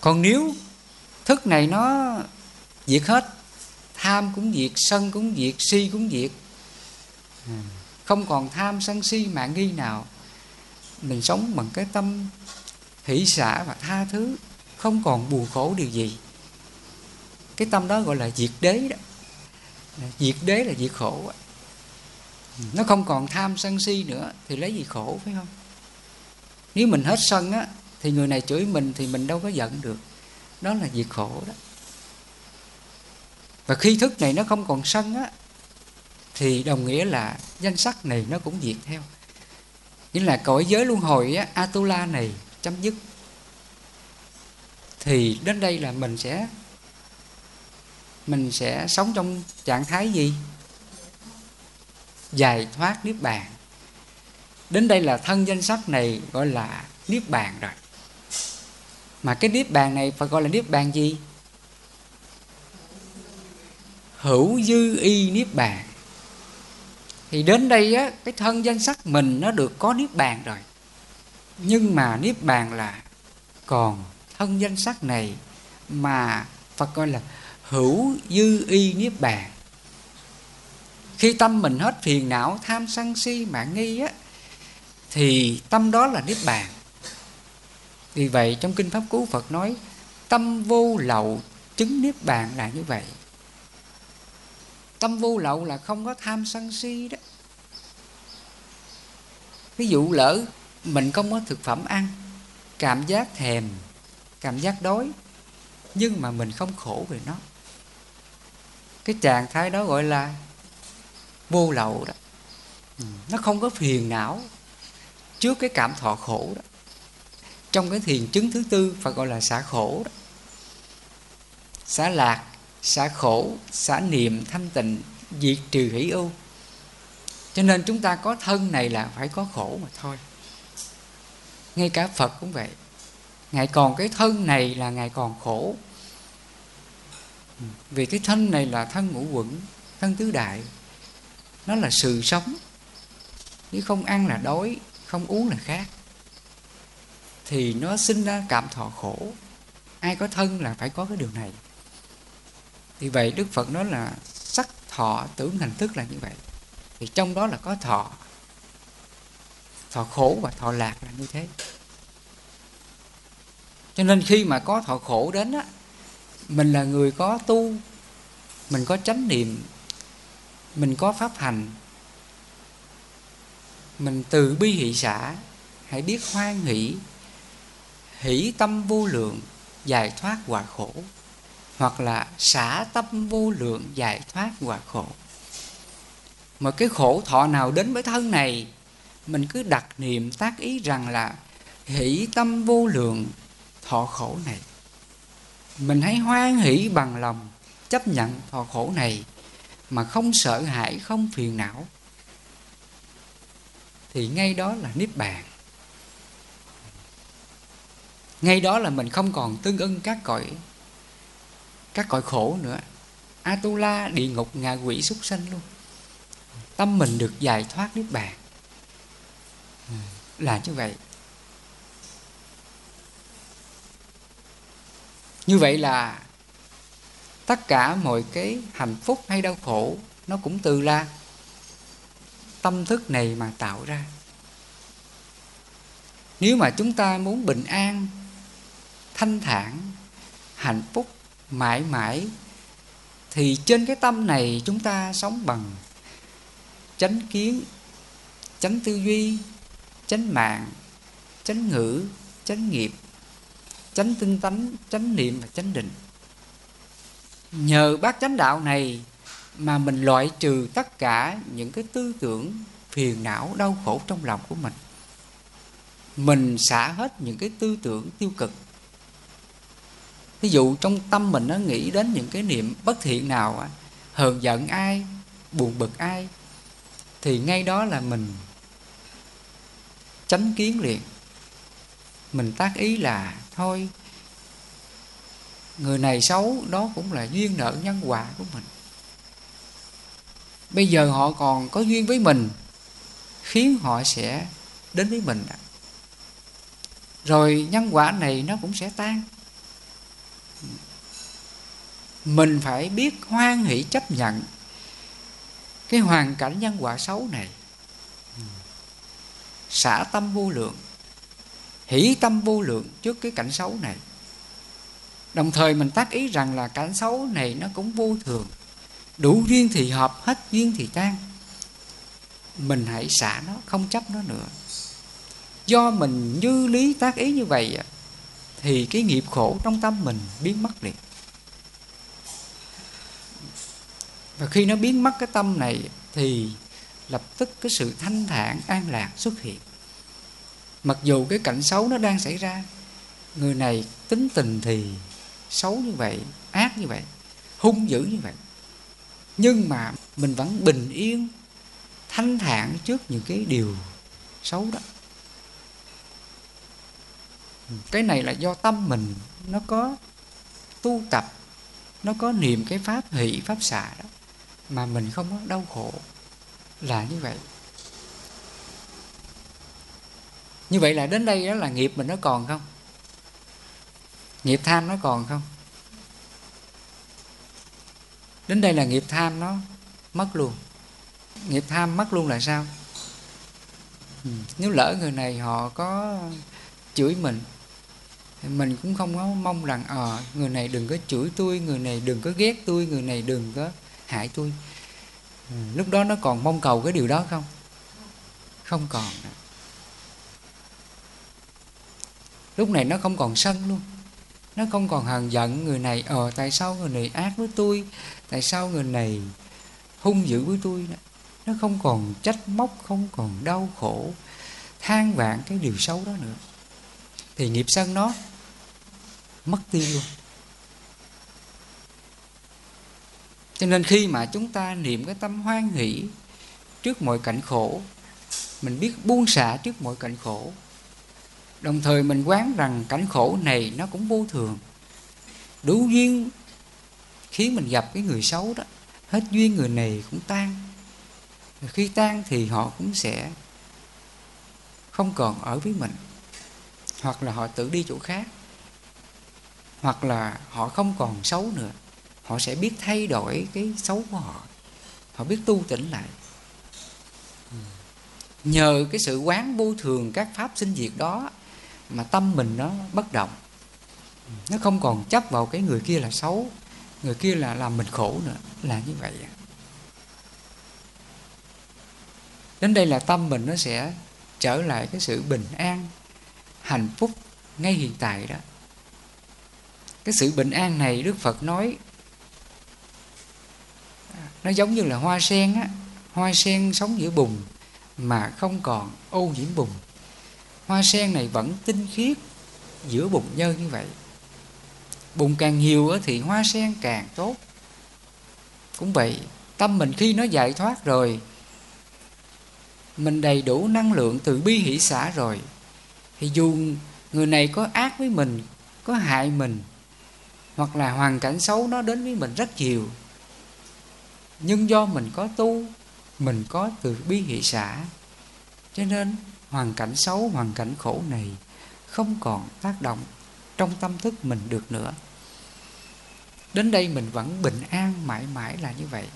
Còn nếu thức này nó diệt hết. Tham cũng diệt, sân cũng diệt, si cũng diệt. Không còn tham, sân, si, mạng, nghi nào. Mình sống bằng cái tâm hỷ xả và tha thứ, không còn buồn khổ điều gì. Cái tâm đó gọi là diệt đế đó. Diệt đế là diệt khổ nó không còn tham, sân, si nữa thì lấy gì khổ, phải không? Nếu mình hết sân á, thì người này chửi mình thì mình đâu có giận được đó là diệt khổ đó. Và khi thức này nó không còn sân á thì đồng nghĩa là danh sắc này nó cũng diệt theo. Nghĩa là cõi giới luân hồi á, atula này chấm dứt. Thì đến đây là mình sẽ mình sẽ sống trong trạng thái gì? Giải thoát niết bàn. Đến đây là thân danh sắc này gọi là niết bàn rồi mà cái niết bàn này phải gọi là niết bàn gì? Hữu dư y niết bàn. Thì đến đây á, cái thân danh sắc mình nó được có niết bàn rồi. Nhưng mà niết bàn là còn thân danh sắc này mà Phật gọi là hữu dư y niết bàn. Khi tâm mình hết phiền não, tham sân si, mạng nghi á, thì tâm đó là niết bàn vì vậy, trong kinh pháp cú phật nói, tâm vô lậu, chứng niết bàn là như vậy. Tâm vô lậu là không có tham sân si đó. Ví dụ lỡ mình không có thực phẩm ăn, cảm giác thèm, cảm giác đói, nhưng mà mình không khổ về nó. Cái trạng thái đó gọi là vô lậu đó. Ừ, nó không có phiền não trước cái cảm thọ khổ đó trong cái thiền chứng thứ tư phải gọi là xả khổ đó. Xả lạc, xả khổ, xả niệm thanh tịnh, diệt trừ hỷ ưu cho nên chúng ta có thân này là phải có khổ mà thôi. Ngay cả phật cũng vậy. Ngài còn cái thân này là ngài còn khổ. Vì cái thân này là thân ngũ quẩn, thân tứ đại. Nó là sự sống. Nếu không ăn là đói, không uống là khác thì nó sinh ra cảm thọ khổ. Ai có thân là phải có cái điều này. Thì vậy đức phật nói là sắc thọ tưởng hành thức là như vậy. Thì trong đó là có thọ. Thọ khổ và thọ lạc là như thế. Cho nên khi mà có thọ khổ đến á, mình là người có tu, mình có chánh niệm, mình có pháp hành, mình từ bi hỷ xã, hãy biết hoan hỷ hỷ tâm vô lượng, giải thoát quả khổ. Hoặc là xả tâm vô lượng, giải thoát quả khổ. Mà cái khổ thọ nào đến với thân này, mình cứ đặt niệm tác ý rằng là hỷ tâm vô lượng, thọ khổ này. Mình hãy hoan hỷ bằng lòng chấp nhận thọ khổ này, mà không sợ hãi, không phiền não. Thì ngay đó là niết bàn ngay đó là mình không còn tương ưng các cõi các cõi khổ nữa. Atula, địa ngục, ngạ quỷ súc sanh luôn. Tâm mình được giải thoát niết bàn. Ừ, là như vậy. Như vậy là tất cả mọi cái hạnh phúc hay đau khổ, nó cũng từ là tâm thức này mà tạo ra. Nếu mà chúng ta muốn bình an thanh thản, hạnh phúc, mãi mãi, thì trên cái tâm này chúng ta sống bằng chánh kiến, chánh tư duy, chánh mạng, chánh ngữ, chánh nghiệp, chánh tinh tánh chánh niệm và chánh định. Nhờ bác chánh đạo này mà mình loại trừ tất cả những cái tư tưởng phiền não, đau khổ trong lòng của mình. Mình xả hết những cái tư tưởng tiêu cực ví dụ trong tâm mình nó nghĩ đến những cái niệm bất thiện nào hờn giận ai, buồn bực ai, thì ngay đó là mình chánh kiến liền. Mình tác ý là, thôi, người này xấu, đó cũng là duyên nợ nhân quả của mình. Bây giờ họ còn có duyên với mình, khiến họ sẽ đến với mình rồi nhân quả này nó cũng sẽ tan mình phải biết hoan hỷ chấp nhận cái hoàn cảnh nhân quả xấu này. Xả tâm vô lượng, hỷ tâm vô lượng trước cái cảnh xấu này. Đồng thời mình tác ý rằng là cảnh xấu này nó cũng vô thường. Đủ duyên thì hợp, hết duyên thì tan. Mình hãy xả nó, không chấp nó nữa. Do mình như lý tác ý như vậy thì cái nghiệp khổ trong tâm mình biến mất liền. Và khi nó biến mất cái tâm này thì lập tức cái sự thanh thản, an lạc xuất hiện. Mặc dù cái cảnh xấu nó đang xảy ra, người này tính tình thì xấu như vậy, ác như vậy, hung dữ như vậy. Nhưng mà mình vẫn bình yên, thanh thản trước những cái điều xấu đó cái này là do tâm mình, nó có tu tập, nó có niệm cái pháp hỷ, pháp xả đó, mà mình không có đau khổ. Là như vậy. Như vậy là đến đây đó là nghiệp mình nó còn không? Nghiệp tham nó còn không? Đến đây là nghiệp tham nó mất luôn. Nghiệp tham mất luôn là sao? Ừ. nếu lỡ người này họ có chửi mình mình cũng không có mong rằng ờ à, người này đừng có chửi tôi người này đừng có ghét tôi người này đừng có hại tôi. Ừ. lúc đó nó còn mong cầu cái điều đó không? Không còn lúc này nó không còn sân luôn. Nó không còn hờn giận người này ờ tại sao người này ác với tôi? Tại sao người này hung dữ với tôi nó không còn trách móc không còn đau khổ than vạn cái điều xấu đó nữa. Thì nghiệp sân nó mất tiêu luôn. Cho nên khi mà chúng ta niệm cái tâm hoan hỷ trước mọi cảnh khổ, mình biết buông xả trước mọi cảnh khổ, đồng thời mình quán rằng cảnh khổ này nó cũng vô thường. Đủ duyên khiến mình gặp cái người xấu đó, hết duyên người này cũng tan. Khi tan thì họ cũng sẽ không còn ở với mình, hoặc là họ tự đi chỗ khác hoặc là họ không còn xấu nữa, họ sẽ biết thay đổi cái xấu của họ. Họ biết tu tỉnh lại. Ừ. Nhờ cái sự quán vô thường các pháp sinh diệt đó mà tâm mình nó bất động. Nó không còn chấp vào cái người kia là xấu, người kia là làm mình khổ nữa, là như vậy. Đến đây là tâm mình nó sẽ trở lại cái sự bình an, hạnh phúc ngay hiện tại đó cái sự bình an này đức phật nói, nó giống như là hoa sen á. Hoa sen sống giữa bùn mà không còn ô nhiễm bùn. Hoa sen này vẫn tinh khiết giữa bùn nhơ như vậy. Bùn càng nhiều thì hoa sen càng tốt. Cũng vậy, tâm mình khi nó giải thoát rồi, mình đầy đủ năng lượng từ bi hỷ xã rồi, thì dù người này có ác với mình, có hại mình hoặc là hoàn cảnh xấu nó đến với mình rất nhiều. Nhưng do mình có tu, mình có từ bi hỷ xã, cho nên hoàn cảnh xấu, hoàn cảnh khổ này không còn tác động trong tâm thức mình được nữa. Đến đây mình vẫn bình an mãi mãi là như vậy.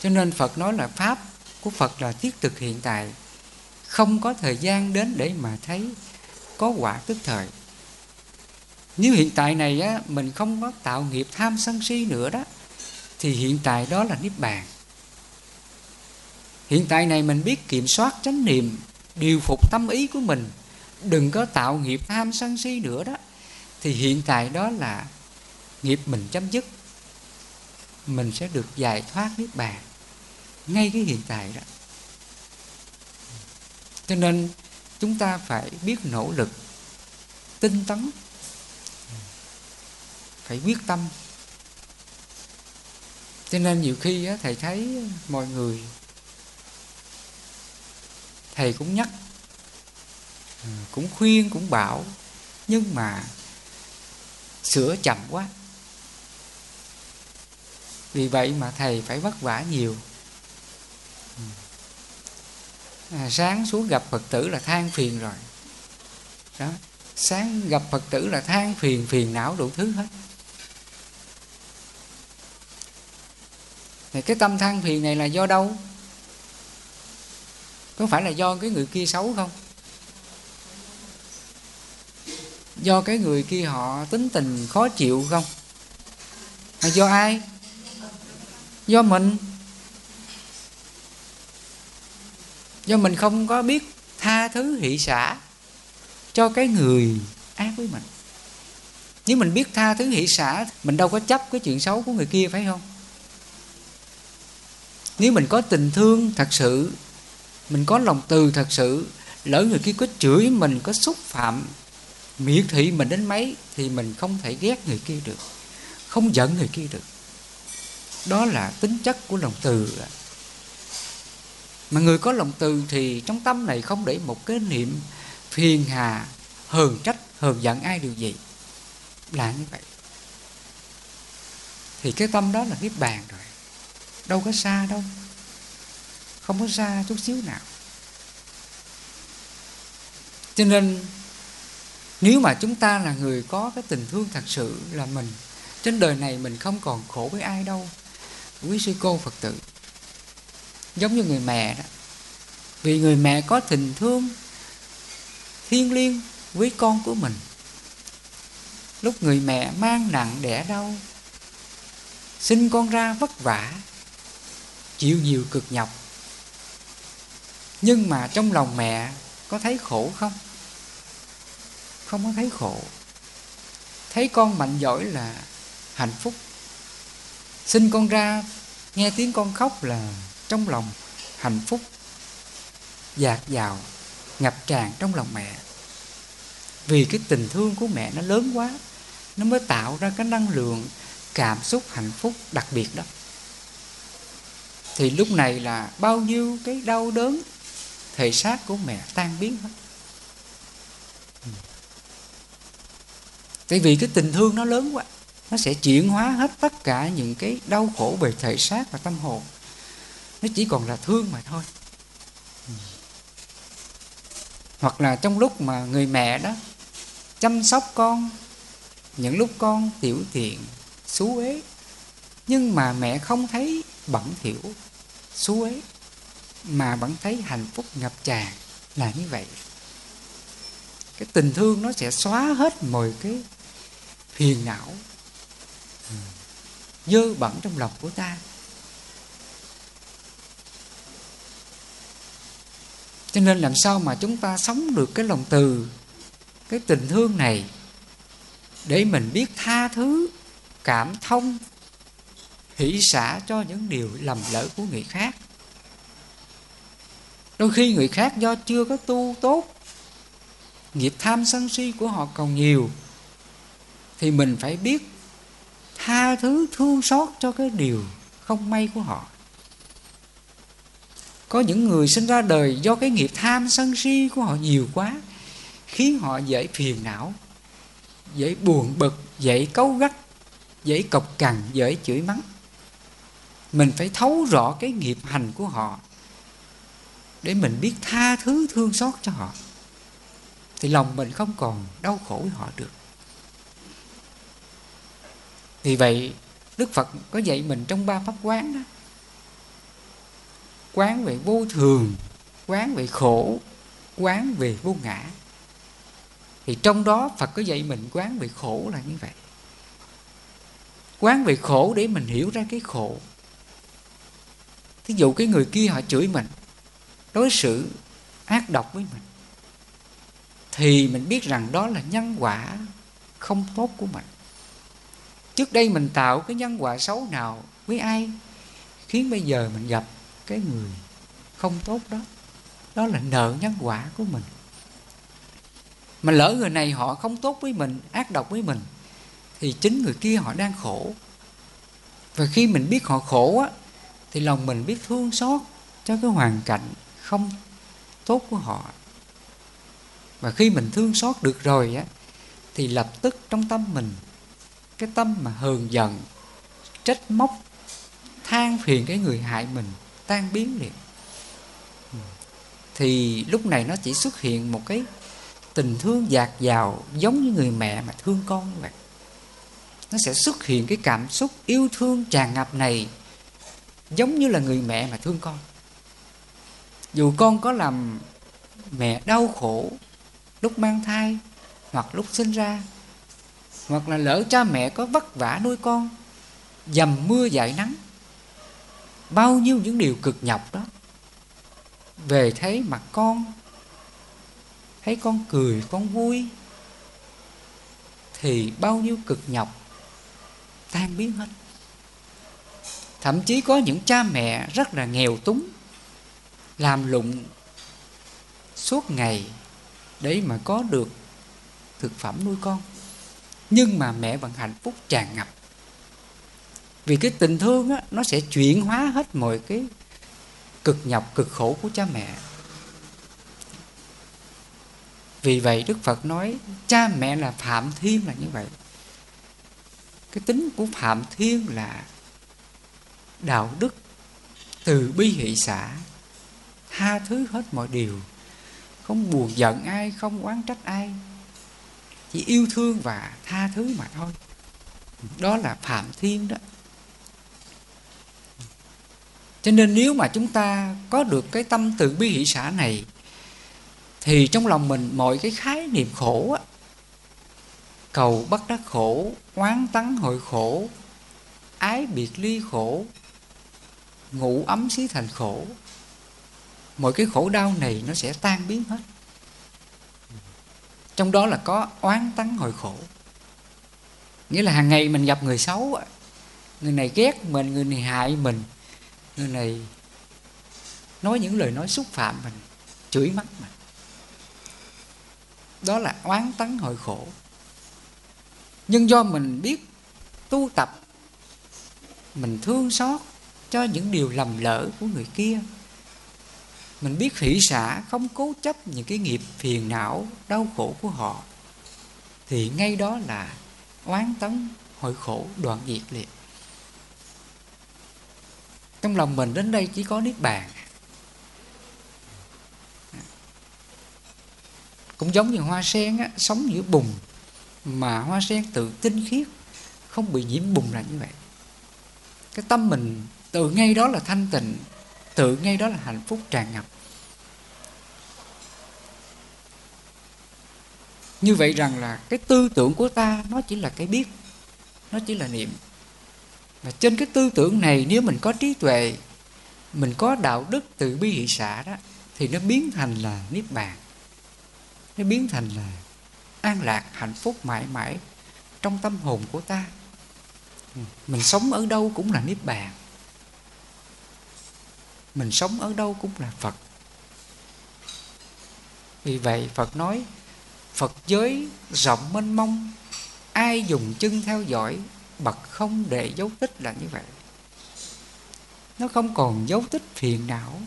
Cho nên phật nói là pháp của phật là thiết thực hiện tại không có thời gian đến để mà thấy có quả tức thời. Nếu hiện tại này á, mình không có tạo nghiệp tham sân si nữa đó thì hiện tại đó là niết bàn. Hiện tại này mình biết kiểm soát chánh niệm điều phục tâm ý của mình đừng có tạo nghiệp tham sân si nữa đó thì hiện tại đó là nghiệp mình chấm dứt. Mình sẽ được giải thoát niết bàn ngay cái hiện tại đó cho nên chúng ta phải biết nỗ lực tinh tấn phải quyết tâm. Cho nên nhiều khi á, thầy thấy mọi người thầy cũng nhắc à, cũng khuyên cũng bảo nhưng mà sửa chậm quá. Vì vậy mà thầy phải vất vả nhiều à, sáng xuống gặp phật tử là than phiền rồi. Đó sáng gặp phật tử là than phiền phiền não đủ thứ hết. Thì cái tâm than phiền này là do đâu? Có phải là do cái người kia xấu không? Do cái người kia họ tính tình khó chịu không? Hay do ai? Do mình? Do mình không có biết tha thứ, hỷ xả cho cái người ác với mình. Nếu mình biết tha thứ, hỷ xả, mình đâu có chấp cái chuyện xấu của người kia, phải không? Nếu mình có tình thương thật sự, mình có lòng từ thật sự, lỡ người kia có chửi mình, có xúc phạm, miệt thị mình đến mấy, thì mình không thể ghét người kia được, không giận người kia được. Đó là tính chất của lòng từ mà người có lòng từ thì trong tâm này không để một cái niệm phiền hà, hờn trách, hờn giận ai điều gì. Là như vậy. Thì cái tâm đó là niết bàn rồi. Đâu có xa đâu. Không có xa chút xíu nào. Cho nên, nếu mà chúng ta là người có cái tình thương thật sự là mình, trên đời này mình không còn khổ với ai đâu. Quý sư cô phật tử giống như người mẹ đó. Vì người mẹ có tình thương thiên liêng với con của mình. Lúc người mẹ mang nặng đẻ đau, sinh con ra vất vả, chịu nhiều cực nhọc. Nhưng mà trong lòng mẹ có thấy khổ không? Không có thấy khổ. Thấy con mạnh giỏi là hạnh phúc. Sinh con ra, nghe tiếng con khóc là trong lòng hạnh phúc, dạt dào, ngập tràn trong lòng mẹ. Vì cái tình thương của mẹ nó lớn quá, nó mới tạo ra cái năng lượng, cảm xúc hạnh phúc đặc biệt đó. Thì lúc này là bao nhiêu cái đau đớn, thể xác của mẹ tan biến hết. Ừ. Tại vì cái tình thương nó lớn quá, nó sẽ chuyển hóa hết tất cả những cái đau khổ về thể xác và tâm hồn nó chỉ còn là thương mà thôi. Hoặc là trong lúc mà người mẹ đó chăm sóc con những lúc con tiểu tiện xú ế nhưng mà mẹ không thấy bẩn thỉu xú ế mà vẫn thấy hạnh phúc ngập tràn là như vậy. Cái tình thương nó sẽ xóa hết mọi cái phiền não dơ bẩn trong lòng của ta cho nên làm sao mà chúng ta sống được cái lòng từ, cái tình thương này? Để mình biết tha thứ, cảm thông, hỷ xả cho những điều lầm lỡ của người khác. Đôi khi người khác do chưa có tu tốt, nghiệp tham sân si của họ còn nhiều, thì mình phải biết tha thứ, thương xót cho cái điều không may của họ có những người sinh ra đời do cái nghiệp tham sân si của họ nhiều quá, khiến họ dễ phiền não, dễ buồn bực, dễ cấu gắt, dễ cộc cằn, dễ chửi mắng. Mình phải thấu rõ cái nghiệp hành của họ để mình biết tha thứ thương xót cho họ. Thì lòng mình không còn đau khổ với họ được. Vì vậy, đức phật có dạy mình trong ba pháp quán đó quán về vô thường, quán về khổ, quán về vô ngã. Thì trong đó phật có dạy mình quán về khổ là như vậy. Quán về khổ để mình hiểu ra cái khổ. Thí dụ cái người kia họ chửi mình, đối xử ác độc với mình, thì mình biết rằng đó là nhân quả không tốt của mình. Trước đây mình tạo cái nhân quả xấu nào với ai, khiến bây giờ mình gặp cái người không tốt đó. Đó là nợ nhân quả của mình. Mà lỡ người này họ không tốt với mình, ác độc với mình, thì chính người kia họ đang khổ. Và khi mình biết họ khổ á, thì lòng mình biết thương xót cho cái hoàn cảnh không tốt của họ. Và khi mình thương xót được rồi á, thì lập tức trong tâm mình, cái tâm mà hờn giận, trách móc, than phiền cái người hại mình tan biến liền. Thì lúc này nó chỉ xuất hiện một cái tình thương dạt dào giống như người mẹ mà thương con vậy. Nó sẽ xuất hiện cái cảm xúc yêu thương tràn ngập này giống như là người mẹ mà thương con. Dù con có làm mẹ đau khổ lúc mang thai hoặc lúc sinh ra, hoặc là lỡ cha mẹ có vất vả nuôi con, dầm mưa dại nắng bao nhiêu những điều cực nhọc đó. Về thấy mặt con thấy con cười, con vui, thì bao nhiêu cực nhọc tan biến hết. Thậm chí có những cha mẹ rất là nghèo túng, làm lụng suốt ngày để mà có được thực phẩm nuôi con. Nhưng mà mẹ vẫn hạnh phúc tràn ngập vì cái tình thương á, nó sẽ chuyển hóa hết mọi cái cực nhọc cực khổ của cha mẹ. Vì vậy đức phật nói cha mẹ là phạm thiên là như vậy. Cái tính của phạm thiên là đạo đức từ bi hỷ xã tha thứ hết mọi điều. Không buồn giận ai không oán trách ai chỉ yêu thương và tha thứ mà thôi. Đó là phạm thiên đó cho nên nếu mà chúng ta có được cái tâm từ bi hỷ xã này thì trong lòng mình mọi cái khái niệm khổ á, cầu bắt đắc khổ oán tắng hội khổ ái biệt ly khổ ngủ ấm xí thành khổ mọi cái khổ đau này nó sẽ tan biến hết. Trong đó là có oán tắng hội khổ. Nghĩa là hàng ngày mình gặp người xấu người này ghét mình người này hại mình người này nói những lời nói xúc phạm mình, chửi mắt mình. Đó là oán tấn hồi khổ. Nhưng do mình biết tu tập, mình thương xót cho những điều lầm lỡ của người kia. Mình biết hỷ xả không cố chấp những cái nghiệp phiền não, đau khổ của họ, thì ngay đó là oán tấn hội khổ đoạn diệt liệt trong lòng mình đến đây chỉ có niết bàn. Cũng giống như hoa sen á, sống giữa bùn mà hoa sen tự tinh khiết không bị nhiễm bùn là như vậy. Cái tâm mình từ ngay đó là thanh tịnh tự ngay đó là hạnh phúc tràn ngập. Như vậy rằng là cái tư tưởng của ta nó chỉ là cái biết nó chỉ là niệm và trên cái tư tưởng này, nếu mình có trí tuệ, mình có đạo đức từ bi hỷ xã đó, thì nó biến thành là niết bàn. Nó biến thành là an lạc, hạnh phúc mãi mãi trong tâm hồn của ta. Mình sống ở đâu cũng là niết bàn. Mình sống ở đâu cũng là phật. Vì vậy phật nói, phật giới rộng mênh mông, ai dùng chân theo dõi bậc không để dấu tích là như vậy. Nó không còn dấu tích phiền não,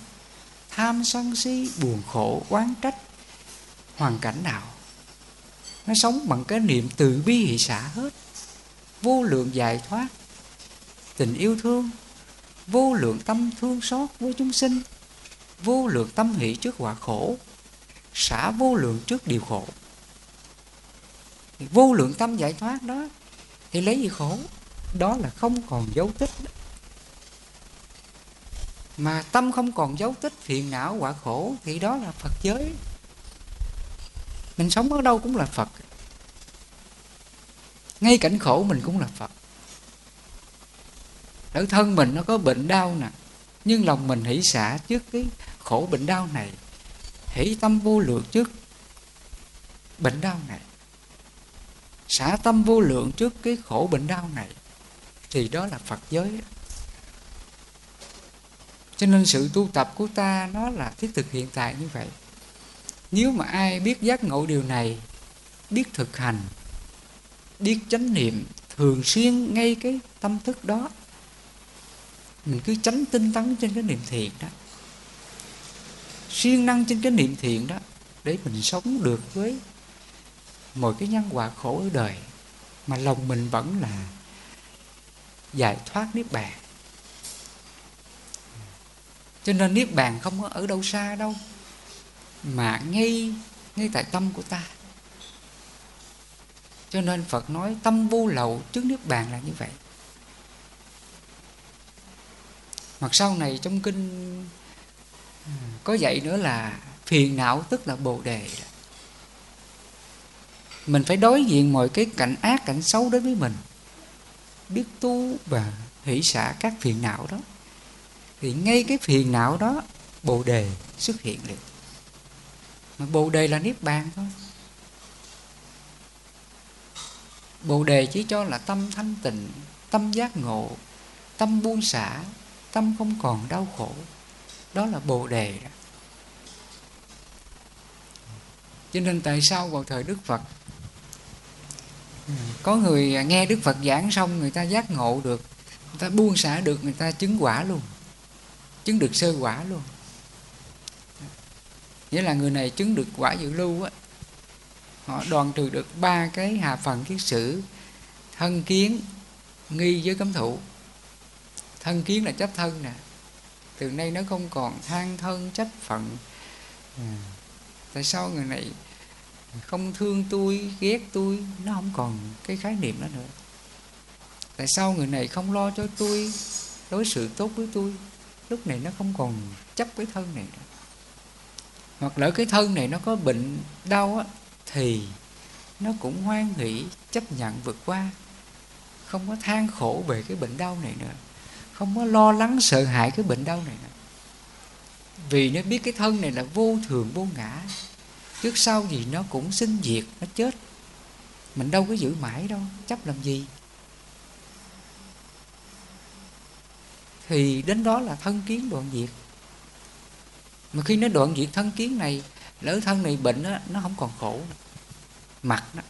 tham sân si, buồn khổ, oán trách, hoàn cảnh nào. Nó sống bằng cái niệm từ bi hỷ xả hết, vô lượng giải thoát, tình yêu thương, vô lượng tâm thương xót với chúng sinh, vô lượng tâm hỷ trước quả khổ, xả vô lượng trước điều khổ. Vô lượng tâm giải thoát đó thì lấy gì khổ? Đó là không còn dấu tích. Mà tâm không còn dấu tích phiền não quả khổ, thì đó là phật giới. Mình sống ở đâu cũng là phật. Ngay cảnh khổ mình cũng là phật. Ở thân mình nó có bệnh đau nè, nhưng lòng mình hỷ xả trước cái khổ bệnh đau này, hỷ tâm vô lượng trước bệnh đau này xả tâm vô lượng trước cái khổ bệnh đau này, thì đó là phật giới đó. cho nên sự tu tập của ta nó là thiết thực hiện tại như vậy nếu mà ai biết giác ngộ điều này, biết thực hành, biết chánh niệm thường xuyên ngay cái tâm thức đó, mình cứ tránh tinh tấn trên cái niệm thiện đó, siêng năng trên cái niệm thiện đó, để mình sống được với mọi cái nhân quả khổ ở đời mà lòng mình vẫn là giải thoát niết bàn. Cho nên niết bàn không có ở đâu xa đâu, mà ngay ngay tại tâm của ta. Cho nên phật nói tâm vô lậu trước niết bàn là như vậy. Mặt sau này trong kinh à, có dạy nữa là phiền não tức là bồ đề mình phải đối diện mọi cái cảnh ác, cảnh xấu đến với mình. Biết tu và hỷ xả các phiền não đó. Thì ngay cái phiền não đó, bồ đề xuất hiện liền. Mà bồ đề là niết bàn thôi. Bồ đề chỉ cho là tâm thanh tịnh, tâm giác ngộ, tâm buông xả, tâm không còn đau khổ. Đó là bồ đề đó. cho nên tại sao vào thời đức phật có người nghe đức phật giảng xong người ta giác ngộ được người ta buông xả được người ta chứng quả luôn chứng được sơ quả luôn. Nghĩa là người này chứng được quả dự lưu á. Họ đoàn trừ được ba cái hà phần kiết sử thân kiến nghi với cấm thụ thân kiến là chấp thân nè. Từ nay nó không còn than thân chấp phận. À, tại sao người này không thương tôi, ghét tôi, nó không còn cái khái niệm đó nữa. Tại sao người này không lo cho tôi, đối xử tốt với tôi? Lúc này nó không còn chấp cái thân này nữa. Hoặc lỡ cái thân này nó có bệnh, đau á, thì nó cũng hoan hỷ, chấp nhận vượt qua. Không có than khổ về cái bệnh đau này nữa. Không có lo lắng sợ hãi cái bệnh đau này nữa. Vì nó biết cái thân này là vô thường, vô ngã trước sau gì nó cũng sinh diệt nó chết. Mình đâu có giữ mãi đâu chấp làm gì? Thì đến đó là thân kiến đoạn diệt. Mà khi nó đoạn diệt thân kiến này lỡ thân này bệnh đó, nó không còn khổ. Mặt đó.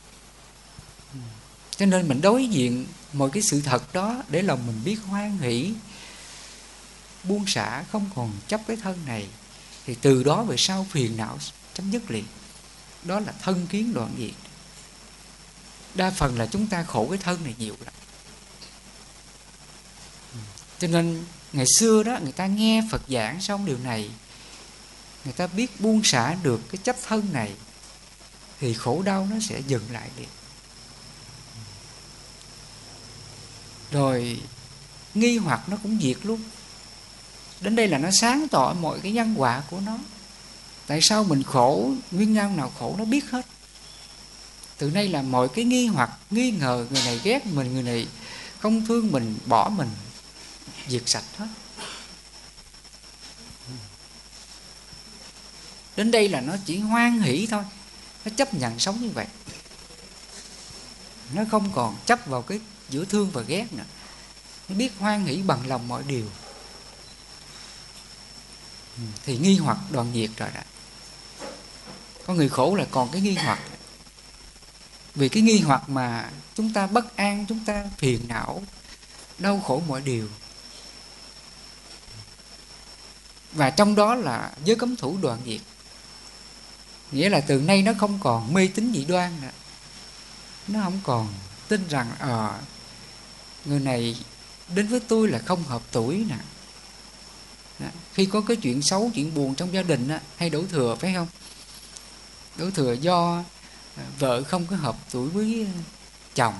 Cho nên mình đối diện mọi cái sự thật đó để lòng mình biết hoan hỷ buông xả không còn chấp cái thân này. Thì từ đó về sau phiền não chấm dứt liền đó là thân kiến đoạn diệt. Đa phần là chúng ta khổ cái thân này nhiều lắm. Cho nên ngày xưa đó, người ta nghe phật giảng xong điều này, người ta biết buông xả được cái chấp thân này, thì khổ đau nó sẽ dừng lại đi. rồi, nghi hoặc nó cũng diệt luôn. Đến đây là nó sáng tỏ mọi cái nhân quả của nó tại sao mình khổ? Nguyên nhân nào khổ nó biết hết. Từ nay là mọi cái nghi hoặc, nghi ngờ người này ghét mình, người này không thương mình, bỏ mình, diệt sạch hết. Đến đây là nó chỉ hoan hỷ thôi. Nó chấp nhận sống như vậy. Nó không còn chấp vào cái giữa thương và ghét nữa. Nó biết hoan hỷ bằng lòng mọi điều. Thì nghi hoặc đoàn diệt rồi đó con người khổ là còn cái nghi hoặc. Vì cái nghi hoặc mà chúng ta bất an chúng ta phiền não đau khổ mọi điều. Và trong đó là giới cấm thủ đoạn diệt nghĩa là từ nay nó không còn mê tín dị đoan nữa. Nó không còn tin rằng ờ à, người này đến với tôi là không hợp tuổi nè. Khi có cái chuyện xấu chuyện buồn trong gia đình á, hay đổ thừa phải không? Đổ thừa do à, vợ không có hợp tuổi với à, chồng,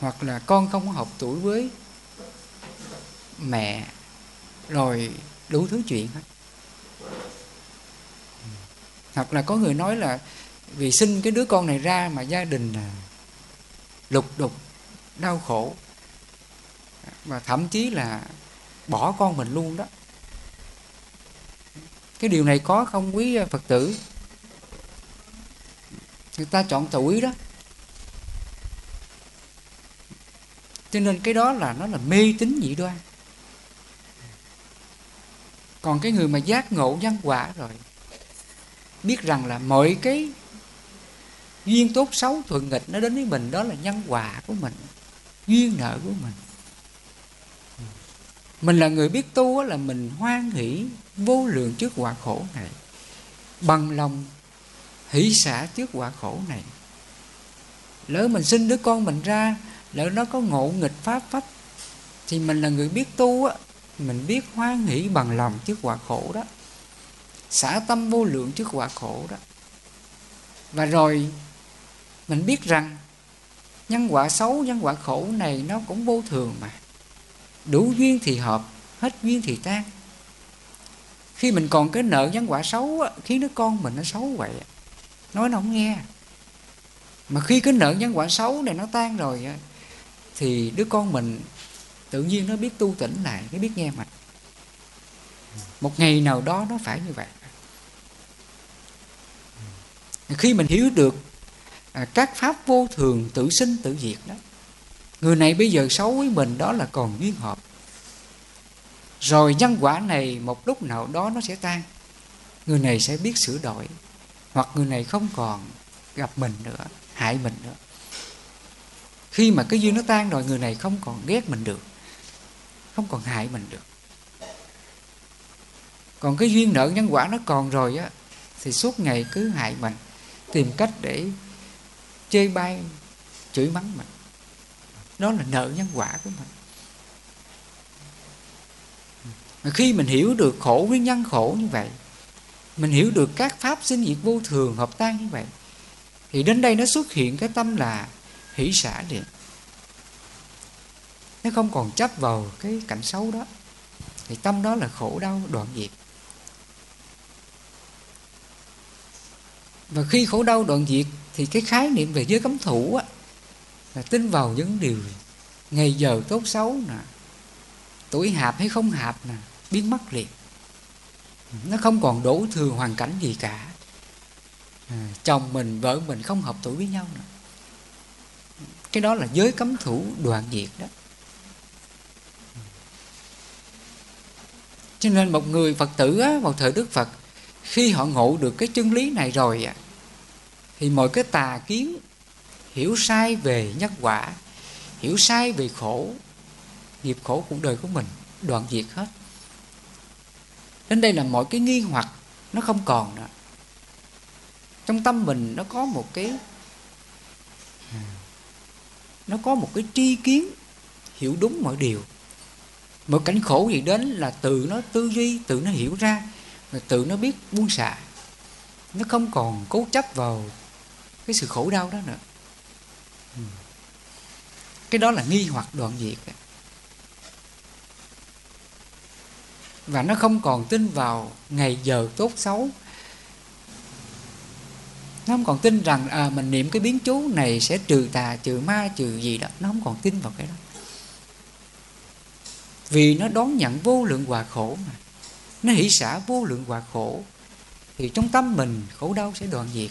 hoặc là con không có hợp tuổi với mẹ, rồi đủ thứ chuyện hết. Hoặc là có người nói là vì sinh cái đứa con này ra mà gia đình à, lục đục, đau khổ, và thậm chí là bỏ con mình luôn đó. Cái điều này có không quý phật tử? Người ta chọn tuổi đó. Cho nên cái đó là, nó là mê tín dị đoan. Còn cái người mà giác ngộ nhân quả rồi, biết rằng là mọi cái duyên tốt xấu thuận nghịch nó đến với mình, đó là nhân quả của mình, duyên nợ của mình. Mình là người biết tu là mình hoan hỷ vô lượng trước quả khổ này, bằng lòng hỷ xả trước quả khổ này. Lỡ mình sinh đứa con mình ra lỡ nó có ngộ nghịch pháp phách thì mình là người biết tu á mình biết hoan hỷ bằng lòng trước quả khổ đó. Xả tâm vô lượng trước quả khổ đó. Và rồi mình biết rằng nhân quả xấu nhân quả khổ này nó cũng vô thường mà. Đủ duyên thì hợp hết duyên thì tan. Khi mình còn cái nợ nhân quả xấu á, khiến đứa con mình nó xấu vậy nói nó không nghe. Mà khi cái nợ nhân quả xấu này nó tan rồi thì đứa con mình tự nhiên nó biết tu tỉnh lại, nó biết nghe mà một ngày nào đó nó phải như vậy. Khi mình hiểu được à, các pháp vô thường tự sinh tự diệt đó, người này bây giờ xấu với mình đó là còn duyên hợp. Rồi nhân quả này một lúc nào đó nó sẽ tan, người này sẽ biết sửa đổi hoặc người này không còn gặp mình nữa, hại mình nữa. Khi mà cái duyên nó tan rồi, người này không còn ghét mình được, không còn hại mình được. Còn cái duyên nợ nhân quả nó còn rồi á, thì suốt ngày cứ hại mình, tìm cách để chê bai, chửi mắng mình. Đó là nợ nhân quả của mình. Mà khi mình hiểu được khổ, nguyên nhân khổ như vậy mình hiểu được các pháp sinh diệt vô thường hợp tan như vậy. Thì đến đây nó xuất hiện cái tâm là hỷ xả liền. Nó không còn chấp vào cái cảnh xấu đó. Thì tâm đó là khổ đau đoạn diệt. Và khi khổ đau đoạn diệt thì cái khái niệm về giới cấm thủ á, là tin vào những điều ngày giờ tốt xấu nè tuổi hạp hay không hạp nè biến mất liền nó không còn đổ thừa hoàn cảnh gì cả. À, chồng mình vợ mình không hợp tuổi với nhau nữa. Cái đó là giới cấm thủ đoạn diệt đó. Cho nên một người phật tử á, vào thời đức phật khi họ ngộ được cái chân lý này rồi á, thì mọi cái tà kiến hiểu sai về nhân quả hiểu sai về khổ nghiệp khổ cuộc đời của mình đoạn diệt hết đến đây là mọi cái nghi hoặc, nó không còn nữa. Trong tâm mình nó có một cái, nó có một cái tri kiến, hiểu đúng mọi điều. Mọi cảnh khổ gì đến là từ nó tư duy tự nó hiểu ra và tự nó biết buông xả. Nó không còn cố chấp vào cái sự khổ đau đó nữa. Ừ. Cái đó là nghi hoặc đoạn diệt và nó không còn tin vào ngày giờ tốt xấu. Nó không còn tin rằng à, mình niệm cái biến chú này sẽ trừ tà trừ ma trừ gì đó. Nó không còn tin vào cái đó. Vì nó đón nhận vô lượng hòa khổ mà. Nó hỷ xả vô lượng hòa khổ. Thì trong tâm mình khổ đau sẽ đoạn diệt.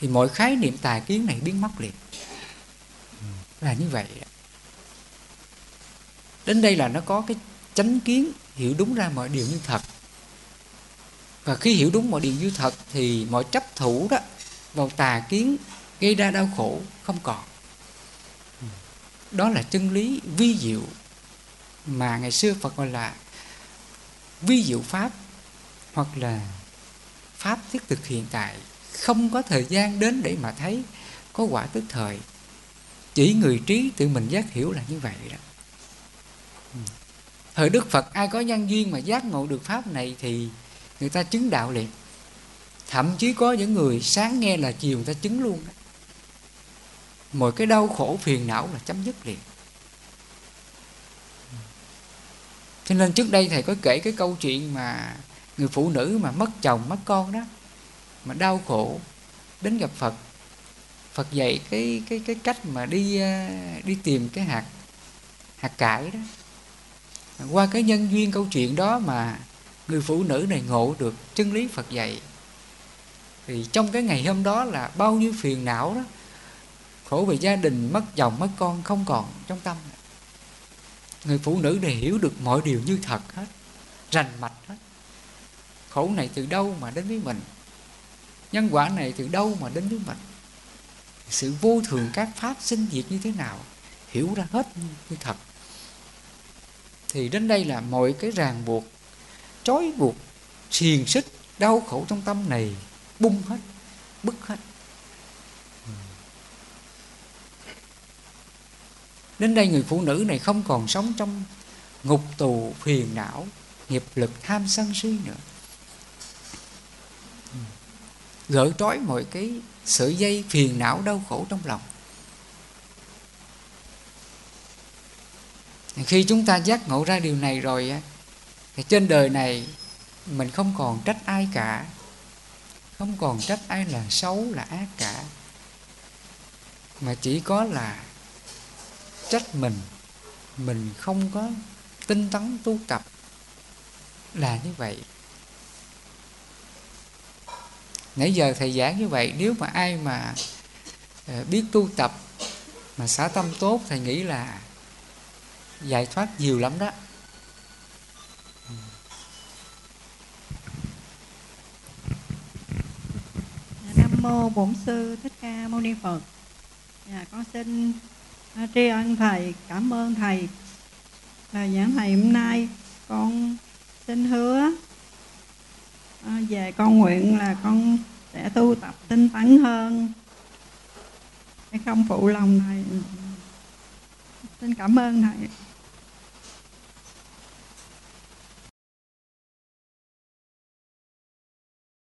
Thì mọi khái niệm tà kiến này biến mất liền. Là như vậy đến đây là nó có cái chánh kiến hiểu đúng ra mọi điều như thật. Và khi hiểu đúng mọi điều như thật thì mọi chấp thủ đó vào tà kiến gây ra đau khổ không còn. Đó là chân lý vi diệu mà ngày xưa Phật gọi là vi diệu pháp hoặc là pháp thiết thực hiện tại. Không có thời gian đến để mà thấy có quả tức thời. Chỉ người trí tự mình giác hiểu là như vậy đó thời đức phật, ai có nhân duyên mà giác ngộ được pháp này thì người ta chứng đạo liền. Thậm chí có những người sáng nghe là chiều người ta chứng luôn đó. Mọi cái đau khổ phiền não là chấm dứt liền. Cho nên trước đây thầy có kể cái câu chuyện mà người phụ nữ mà mất chồng, mất con đó, mà đau khổ đến gặp phật. Phật dạy cái cái cái cách mà đi ờ, đi tìm cái hạt hạt cải đó qua cái nhân duyên câu chuyện đó mà người phụ nữ này ngộ được chân lý phật dạy, thì trong cái ngày hôm đó là bao nhiêu phiền não đó, khổ về gia đình, mất chồng, mất con không còn trong tâm. Người phụ nữ này hiểu được mọi điều như thật hết, rành mạch hết. Khổ này từ đâu mà đến với mình? Nhân quả này từ đâu mà đến với mình? Sự vô thường các pháp sinh diệt như thế nào? Hiểu ra hết như thật thì đến đây là mọi cái ràng buộc, trói buộc, xiềng xích, đau khổ trong tâm này bung hết, bứt hết. Đến đây người phụ nữ này không còn sống trong ngục tù phiền não, nghiệp lực tham sân si nữa. Gỡ trói mọi cái sợi dây phiền não đau khổ trong lòng. Khi chúng ta giác ngộ ra điều này rồi thì trên đời này mình không còn trách ai cả. Không còn trách ai là xấu, là ác cả. Mà chỉ có là trách mình mình không có tinh tấn tu tập là như vậy. Nãy giờ thầy giảng như vậy, nếu mà ai mà ờ, biết tu tập mà xả tâm tốt, thầy nghĩ là giải thoát nhiều lắm đó. Dạ, Nam mô bổn sư thích ca mâu ni phật. Dạ, con xin à, tri ân thầy cảm ơn thầy. Là giảng dạ, thầy hôm nay con xin hứa à, về con nguyện là con sẽ tu tập tinh tấn hơn. Để không phụ lòng thầy. Xin cảm ơn thầy.